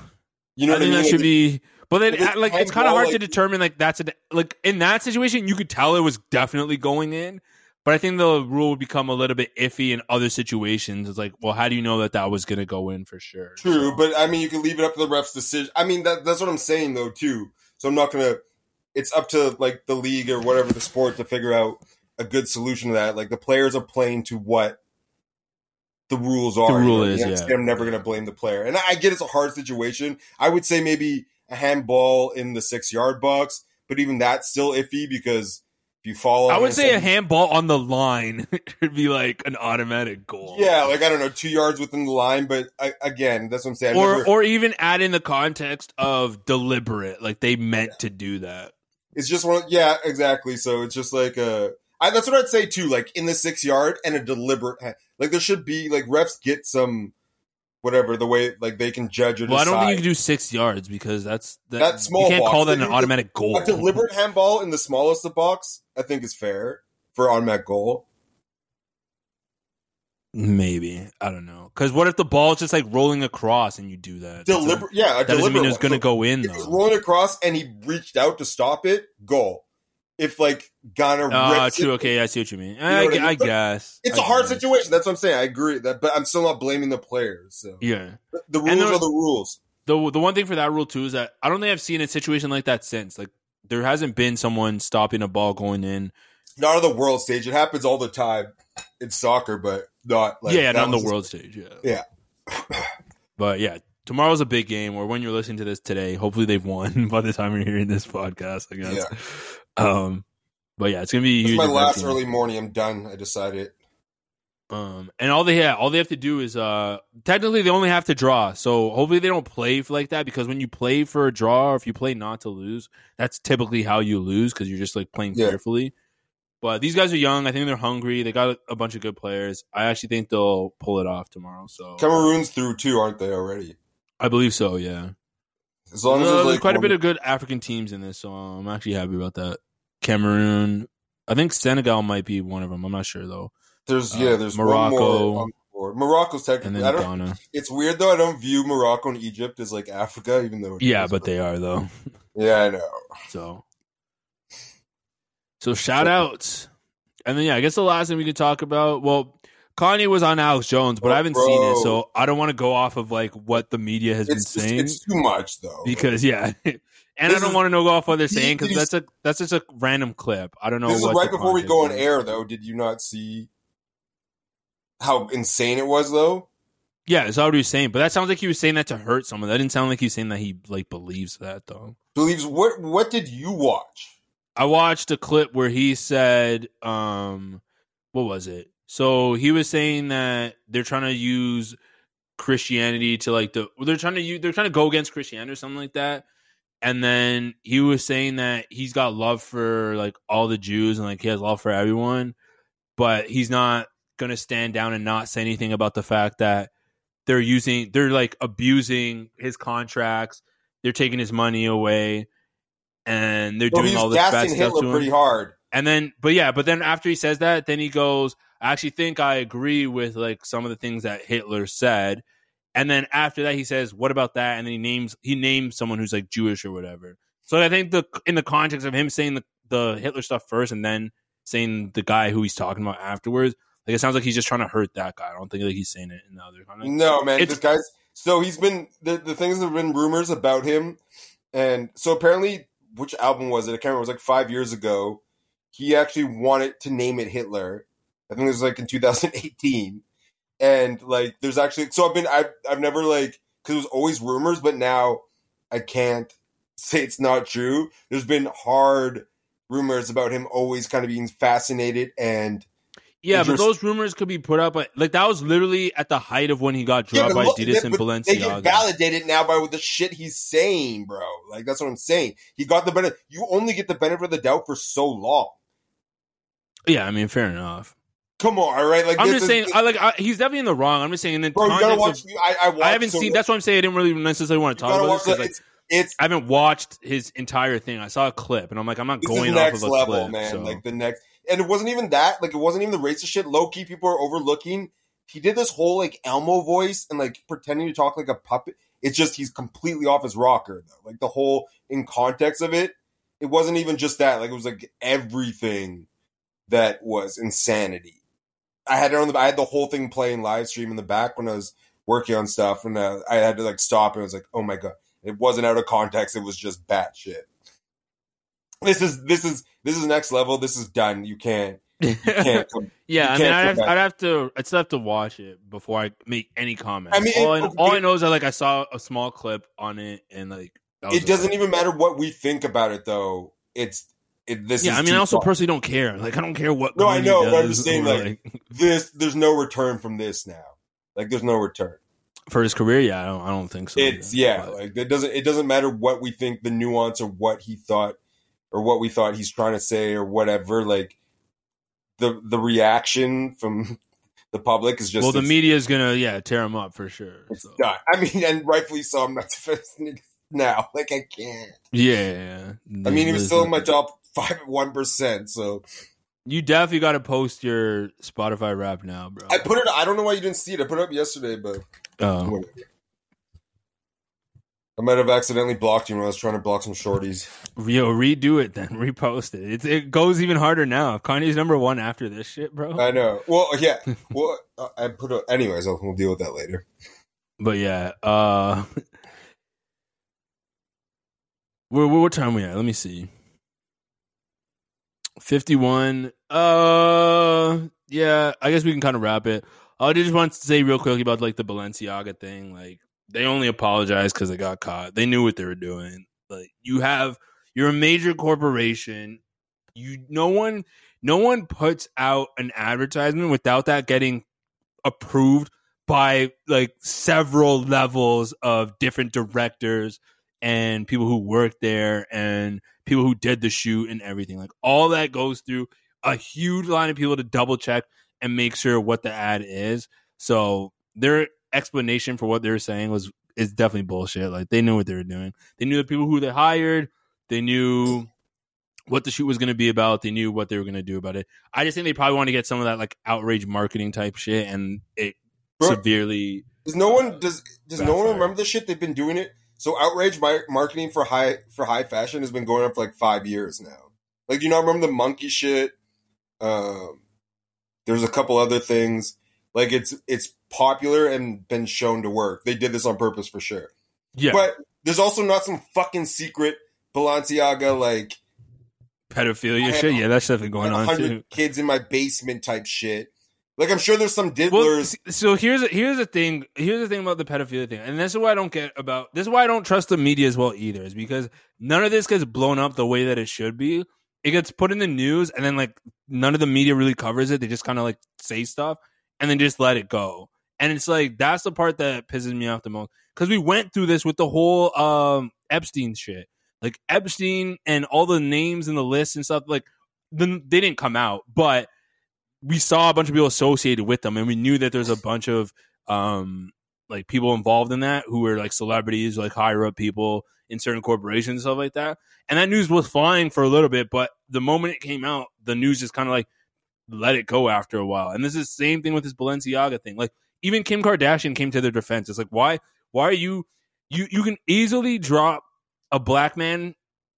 You know I what I think mean? that should be. But then, it's like, it's kind of hard to determine. Like, that's a like in that situation, you could tell it was definitely going in. But I think the rule would become a little bit iffy in other situations. It's like, well, how do you know that that was going to go in for sure? True, but I mean, you can leave it up to the ref's decision. I mean, that, that's what I'm saying though too. So I'm not gonna. It's up to like the league or whatever the sport to figure out a good solution to that. Like the players are playing to what the rules are. The rule you know? is, yeah. I'm never gonna blame the player, and I get it's a hard situation. I would say maybe a handball in the six yard box, but even that's still iffy because if you fall, I would say a handball on the line would be like an automatic goal. Yeah, like I don't know, two yards within the line, but I, again, that's what I'm saying. I've or never- or even add in the context of deliberate, like they meant to do that. It's just one. Yeah, exactly. So it's just like a. I, that's what I'd say too. Like in the six yard and a deliberate. Like there should be like refs get some, whatever the way like they can judge it. Well, I don't think you can do six yards because that's that, that small. You can't box. call that an automatic goal. A deliberate handball in the smallest of box, I think, is fair for automatic goal. Maybe I don't know. Because what if the ball is just like rolling across and you do that? Deliberate, yeah. A that doesn't mean it's going to. Go in he's though. rolling across and he reached out to stop it, goal. If like Ghana oh, rips true. it, Okay, I see what you mean. know I, I mean? I guess it's a a hard situation. That's what I'm saying. I agree that, but I'm still not blaming the players. So Yeah. the And rules there- are the rules. the the one thing for that rule too is that I don't think I've seen a situation like that since. Like there hasn't been someone stopping a ball going in. Not on the world stage. It happens all the time in soccer, but not like yeah, yeah, not on the just- world stage. Yeah, Yeah. but yeah, tomorrow's a big game. Or when you're listening to this today, hopefully they've won by the time you're hearing this podcast. I guess. Um, but yeah, it's gonna be my last early morning. I'm done. I decided. Um, and all they yeah, all they have to do is uh, technically they only have to draw. So hopefully they don't play for like that because when you play for a draw or if you play not to lose, that's typically how you lose because you're just like playing Yeah. carefully. But these guys are young. I think they're hungry. They got a, bunch of good players. I actually think they'll pull it off tomorrow. So Cameroon's through too, aren't they already? I believe so. Yeah. As long as Uh, there's, there's like, quite a bit of good African teams in this, so I'm actually happy about that. Cameroon, I think Senegal might be one of them. I'm not sure though. There's Uh, yeah, there's Morocco, One more on the board. Morocco's technically. I don't. Ghana. It's weird though. I don't view Morocco and Egypt as like Africa, even though. Yeah, is, but they are though. Yeah, I know. So, so shout outs, and then yeah, I guess the last thing we could talk about. Well, Kanye was on Alex Jones, but I haven't seen it, so I don't want to go off of like what the media has It's been just, saying it's too much though. because yeah, and I don't is- want to know off what they're saying because that's a that's just a random clip. I don't know. this is right before we go on is. air though. Did you not see how insane it was though? Yeah, he was saying, but that sounds like he was saying that to hurt someone. That didn't sound like he was saying that he like believes that though. Believes what? What did you watch? I watched a clip where he said, um, what was it? So he was saying that they're trying to use Christianity to like the they're trying to use they're trying to go against Christianity or something like that. And then he was saying that he's got love for like all the Jews and like he has love for everyone, but he's not gonna stand down and not say anything about the fact that they're using they're like abusing his contracts, they're taking his money away, and they're Well, doing all this bad stuff to him. pretty hard. And then, but yeah, but then after he says that, then he goes, I actually think I agree with like some of the things that Hitler said. And then after that, he says, "What about that?" And then he names he names someone who's like Jewish or whatever. So I think the in the context of him saying the, the Hitler stuff first and then saying the guy who he's talking about afterwards, like it sounds like he's just trying to hurt that guy. I don't think like he's saying it in the other context. No, man, It's- this guy's so he's been the the things that have been rumors about him, and so apparently, which album was it? I can't remember. It was like five years ago. He actually wanted to name it Hitler. I think it was like in 2018, and like there's actually so I've been I've I've never like because it was always rumors, but now I can't say it's not true. There's been hard rumors about him always kind of being fascinated and Yeah, but those rumors could be put up. At, like that was literally at the height of when he got Yeah, dropped but by Adidas and but They get Balenciaga. validated now by the shit he's saying, bro. Like that's what I'm saying. He got the benefit. You only get the benefit of the doubt for so long. Yeah, I mean, fair enough. Come on, all right. Like I'm just is- saying, I like I, he's definitely in the wrong. I'm just saying in bro. You gotta watch. of, I, I, watched I haven't so- seen. That's why I'm saying I didn't really necessarily want to talk about this. 'cause, it's like, it's I haven't watched his entire thing. I saw a clip, and I'm like, I'm not going off of a level, clip. man. so. Like the next, and it wasn't even that. Like it wasn't even the racist shit. Low key, people are overlooking. He did this whole like Elmo voice and like pretending to talk like a puppet. It's just he's completely off his rocker though. Like the whole in context of it, it wasn't even just that. Like it was like everything that was insanity. I had it on the. I had the whole thing playing live stream in the back when I was working on stuff, and uh, I had to like stop. And I was like, "Oh my god!" It wasn't out of context. It was just bat shit. This is this is this is next level. This is done. You can't. You can't. Come, yeah, you I mean, I'd have. I'd have to. I'd still have to watch it before I make any comments. I mean, all, it- I, all I know is that like I saw a small clip on it, and like It doesn't even matter what we think about it, though. It's it. This Yeah, is I mean, I also far. personally don't care. Like, I don't care what. No, I know, but I'm just saying, or, like, this. There's no return from this now. Like, there's no return. for his career, yeah, I don't. I don't think so. It's either. yeah, like it doesn't. It doesn't matter what we think the nuance or what he thought or what we thought he's trying to say or whatever. Like the the reaction from the public is just well, the media is gonna yeah tear him up for sure. It's so. done. I mean, and rightfully so. I'm not defending now. Like I can't. Yeah, I mean, he was still in my top five one percent. So You definitely got to post your Spotify Wrap now, bro. I put it. I don't know why you didn't see it. I put it up yesterday, but Oh. I might have accidentally blocked you when I was trying to block some shorties. Yo, redo it then. Repost it. It, it goes even harder now. Kanye's number one after this shit, bro. I know. Well, yeah. Well, uh, I put. A, anyways, I'll, we'll deal with that later. But yeah, uh, where, where what time we at? Let me see. Fifty-one. Uh, yeah. I guess we can kind of wrap it. I just want to say real quickly about like the Balenciaga thing. Like they only apologized because they got caught. They knew what they were doing. Like you have, you're a major corporation. you no one no one puts out an advertisement without that getting approved by like several levels of different directors and people who work there and people who did the shoot and everything. Like all that goes through a huge line of people to double check and make sure what the ad is. So their explanation for what they were saying was is definitely bullshit. Like they knew what they were doing. They knew the people who they hired. They knew what the shoot was going to be about. They knew what they were going to do about it. I just think they probably want to get some of that like outrage marketing type shit, and it Bro, severely. Does no one does does no one remember the shit? They've been doing it. So outrage marketing for high for high fashion has been going on for like five years now. Like, do you not remember the monkey shit? Um, there's a couple other things. Like it's it's popular and been shown to work. They did this on purpose for sure. Yeah. But there's also not some fucking secret Balenciaga like pedophilia shit. Yeah, that's definitely going on too. kids in my basement type shit. Like I'm sure there's some Well, diddlers. s- so here's here's the thing. Here's the thing about the pedophilia thing, and this is why I don't get about. This is why I don't trust the media as well either. Is because none of this gets blown up the way that it should be. It gets put in the news, and then like none of the media really covers it. They just kind of like say stuff and then just let it go. And it's like that's the part that pisses me off the most because we went through this with the whole um Epstein shit. Like Epstein and all the names in the list and stuff. Like the, they didn't come out, but we saw a bunch of people associated with them and we knew that there's a bunch of um like people involved in that who were like celebrities like higher up people in certain corporations and stuff like that. And that news was flying for a little bit but the moment it came out the news just kind of like let it go after a while. And this is the same thing with this balenciaga thing. Like even kim kardashian came to their defense. It's like why why are you you you can easily drop a black man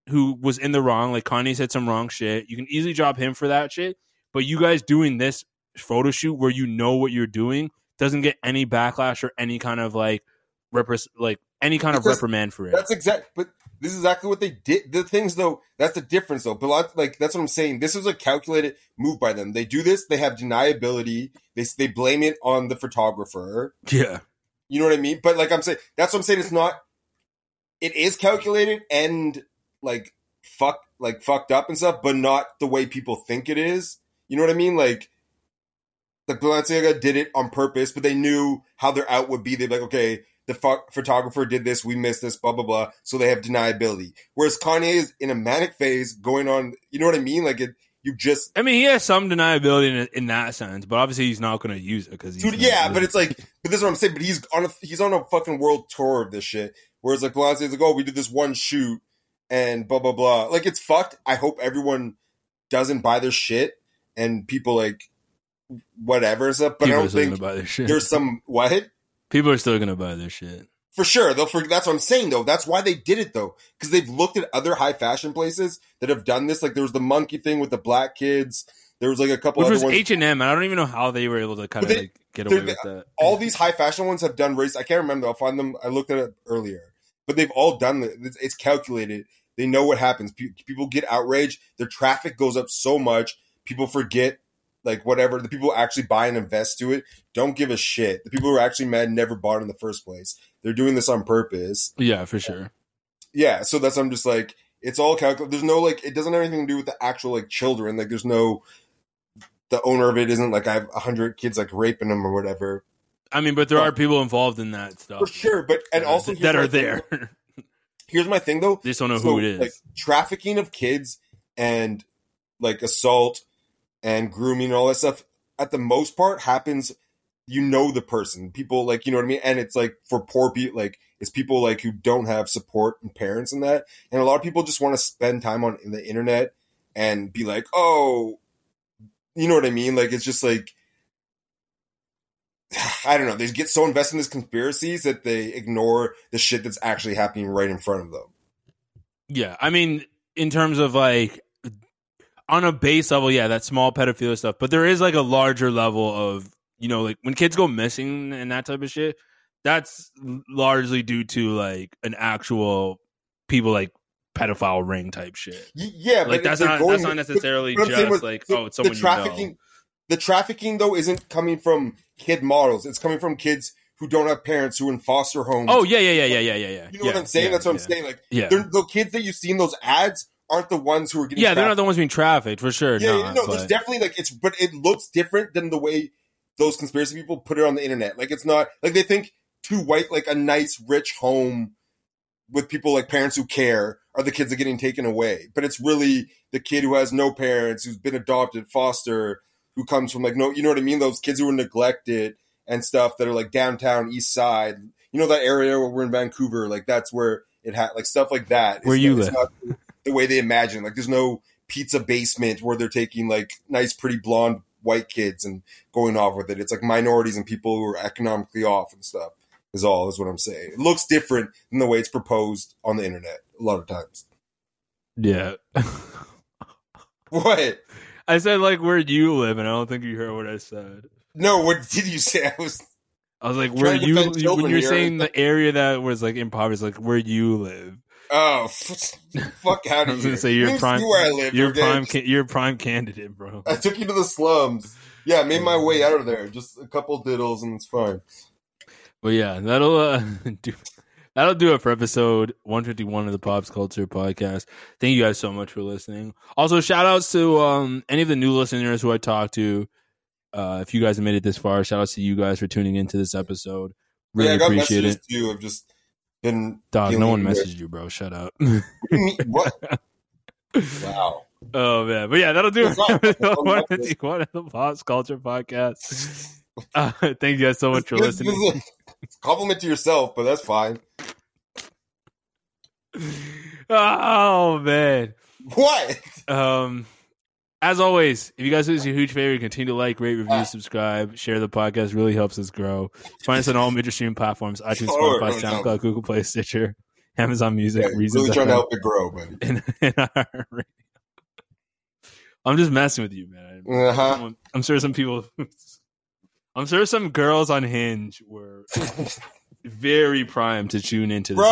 who was in the wrong like kanye said some wrong shit. You can easily drop him for that shit but you guys doing this photo shoot where you know what you're doing doesn't get any backlash or any kind of like repres- like any kind of reprimand for it. That's exact. But this is exactly what they did. The things though, that's the difference though. But like that's what I'm saying. This is a calculated move by them. They do this. They have deniability. They they blame it on the photographer. Yeah. You know what I mean? But like I'm saying, that's what I'm saying. It's not. It is calculated and like fuck like fucked up and stuff, but not the way people think it is. You know what I mean? Like the Balenciaga did it on purpose, but they knew how their out would be. They'd be like, okay, the pho- photographer did this, we missed this, blah blah blah. So they have deniability. Whereas Kanye is in a manic phase, going on. You know what I mean? Like it, you just I mean, he has some deniability in, in that sense, but obviously he's not going to use it because Dude, yeah, but it's like, but this is what I'm saying. But he's on a he's on a fucking world tour of this shit. Whereas like Beyonce's like, oh, we did this one shoot and blah blah blah. Like it's fucked. I hope everyone doesn't buy their shit and people like whatever's up. But People I don't think buy shit. there's some what people are still going to buy their shit. for sure. They'll for, that's what I'm saying though. That's why they did it though, because they've looked at other high fashion places that have done this. Like there was the monkey thing with the black kids. There was like a couple Which other was. H and M. I don't even know how they were able to kind of like get away with that. all these high fashion ones have done race. I can't remember. I'll find them. I looked at it earlier, but they've all done it. It's, it's calculated. They know what happens. People get outraged. Their traffic goes up so much. People forget, like whatever. The people who actually buy and invest to it don't give a shit. The people who are actually mad never bought in the first place. They're doing this on purpose. Yeah, for sure. Yeah. So that's I'm just like it's all calculated. There's no like it doesn't have anything to do with the actual like children. Like there's no. The owner of it isn't like I have a hundred kids like raping them or whatever. I mean, but there are people involved in that stuff For sure, but and also that are my thing, there. Here's my thing though. They just don't know So, who it is. Like trafficking of kids and like assault and grooming and all that stuff. At the most part, happens. You know the person, people like you know what I mean, and it's like for poor people, like it's people like who don't have support and parents and that, and a lot of people just want to spend time on the internet and be like, oh, you know what I mean? Like it's just like I don't know. They get so invested in these conspiracies that they ignore the shit that's actually happening right in front of them. Yeah, I mean, in terms of like on a base level, yeah, that small pedophilia stuff, but there is like a larger level of you know, like when kids go missing and that type of shit. That's largely due to like an actual people like pedophile ring type shit. Yeah, like but that's not going- that's not necessarily but I'm saying just like the- oh, it's someone the you know. trafficking. The trafficking though isn't coming from kid models. It's coming from kids who don't have parents who are in foster homes. Oh yeah, yeah, yeah, yeah, yeah, yeah, yeah. You know what I'm saying? That's what I'm saying. Like, Yeah. the kids that you see in those ads aren't the ones who are getting Yeah, they're not the ones being trafficked for sure. Yeah, no, yeah, no, but- it's definitely like it's, but it looks different than the way those conspiracy people put it on the internet. Like it's not like they think two white, like a nice, rich home with people like parents who care are the kids that are getting taken away. But it's really the kid who has no parents, who's been adopted, foster, who comes from like no, you know what I mean? Those kids who were neglected and stuff that are like downtown East Side. You know that area where we're in Vancouver, like that's where it had like stuff like that. Where It's you live. not the way they imagine. Like there's no pizza basement where they're taking like nice, pretty blonde white kids and going off with it. It's like minorities and people who are economically off and stuff. Is all is what I'm saying. It looks different than the way it's proposed on the internet a lot of times. yeah. What? I said like where you live, and I don't think you heard what I said. No, what did you say? I was I was like, where you when you're here. saying the area that was like impoverished, like where you live. Oh fuck out I of was here. gonna say You you're prime. where I live. You're okay? prime. Ca- you're prime candidate, bro. I took you to the slums. Yeah, I made my way out of there. Just a couple diddles and it's fine. But yeah, that'll uh, do. That'll do it for episode 151 of the Pops Culture Podcast. Thank you guys so much for listening. Also, shout outs to um, any of the new listeners who I talked to. Uh, if you guys have made it this far, shout outs to you guys for tuning into this episode. Really yeah, I got appreciate messages it. too. I've just been Dog, no one messaged you, bro. Shut up. What do you mean? What? wow. Oh man, but yeah, that'll do it. It's not- for it's not episode like 151 of the Pops Culture Podcast. Uh, thank you guys so much for listening. compliment to yourself, but that's fine. Oh man. What? Um as always, if you guys do us a huge favor, continue to like, rate, review, subscribe, share the podcast. Really helps us grow. Find us on all major streaming platforms: iTunes, Spotify. SoundCloud, Google Play, Stitcher, Amazon Music, Yeah, Reasons. really trying to help it grow, buddy. and, and our. I'm just messing with you, man. Uh-huh. I'm sure some people. I'm sure some girls on Hinge were very primed to tune into this. Bro,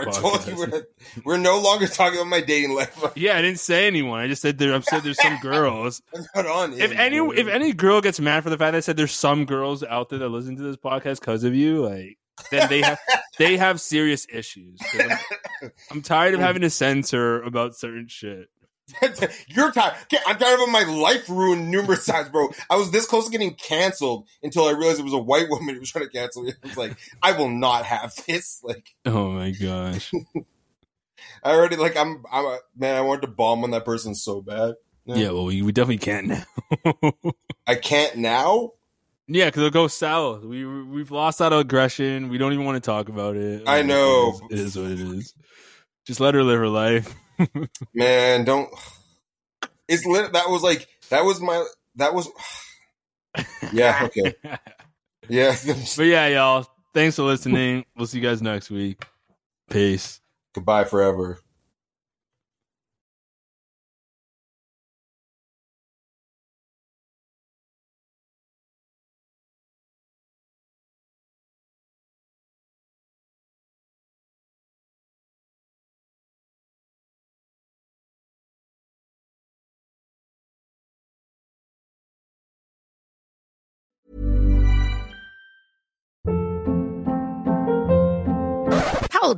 I told you we're, we're no longer talking about my dating life. Yeah, I didn't say anyone. I just said there. I said there's some girls. I'm not on If any, dude. if any girl gets mad for the fact that I said there's some girls out there that listen to this podcast because of you, like then they have they have serious issues. I'm, I'm tired of having to censor about certain shit. You're tired. Okay, I'm tired of my life ruined numerous times, bro. I was this close to getting canceled until I realized it was a white woman who was trying to cancel me. I was like, I will not have this. Like, Oh my gosh. I already like I'm. I'm a, man. I wanted to bomb on that person so bad. Yeah, well, we, we definitely can't now. I can't now. Yeah, because it'll go south. We we've lost that aggression. We don't even want to talk about it. I know. It is, it is what it is. Just let her live her life. Man, don't. It's lit. That was like that was my. That was. Yeah. Okay. Yeah. But yeah, y'all. Thanks for listening. We'll see you guys next week. Peace. Goodbye forever.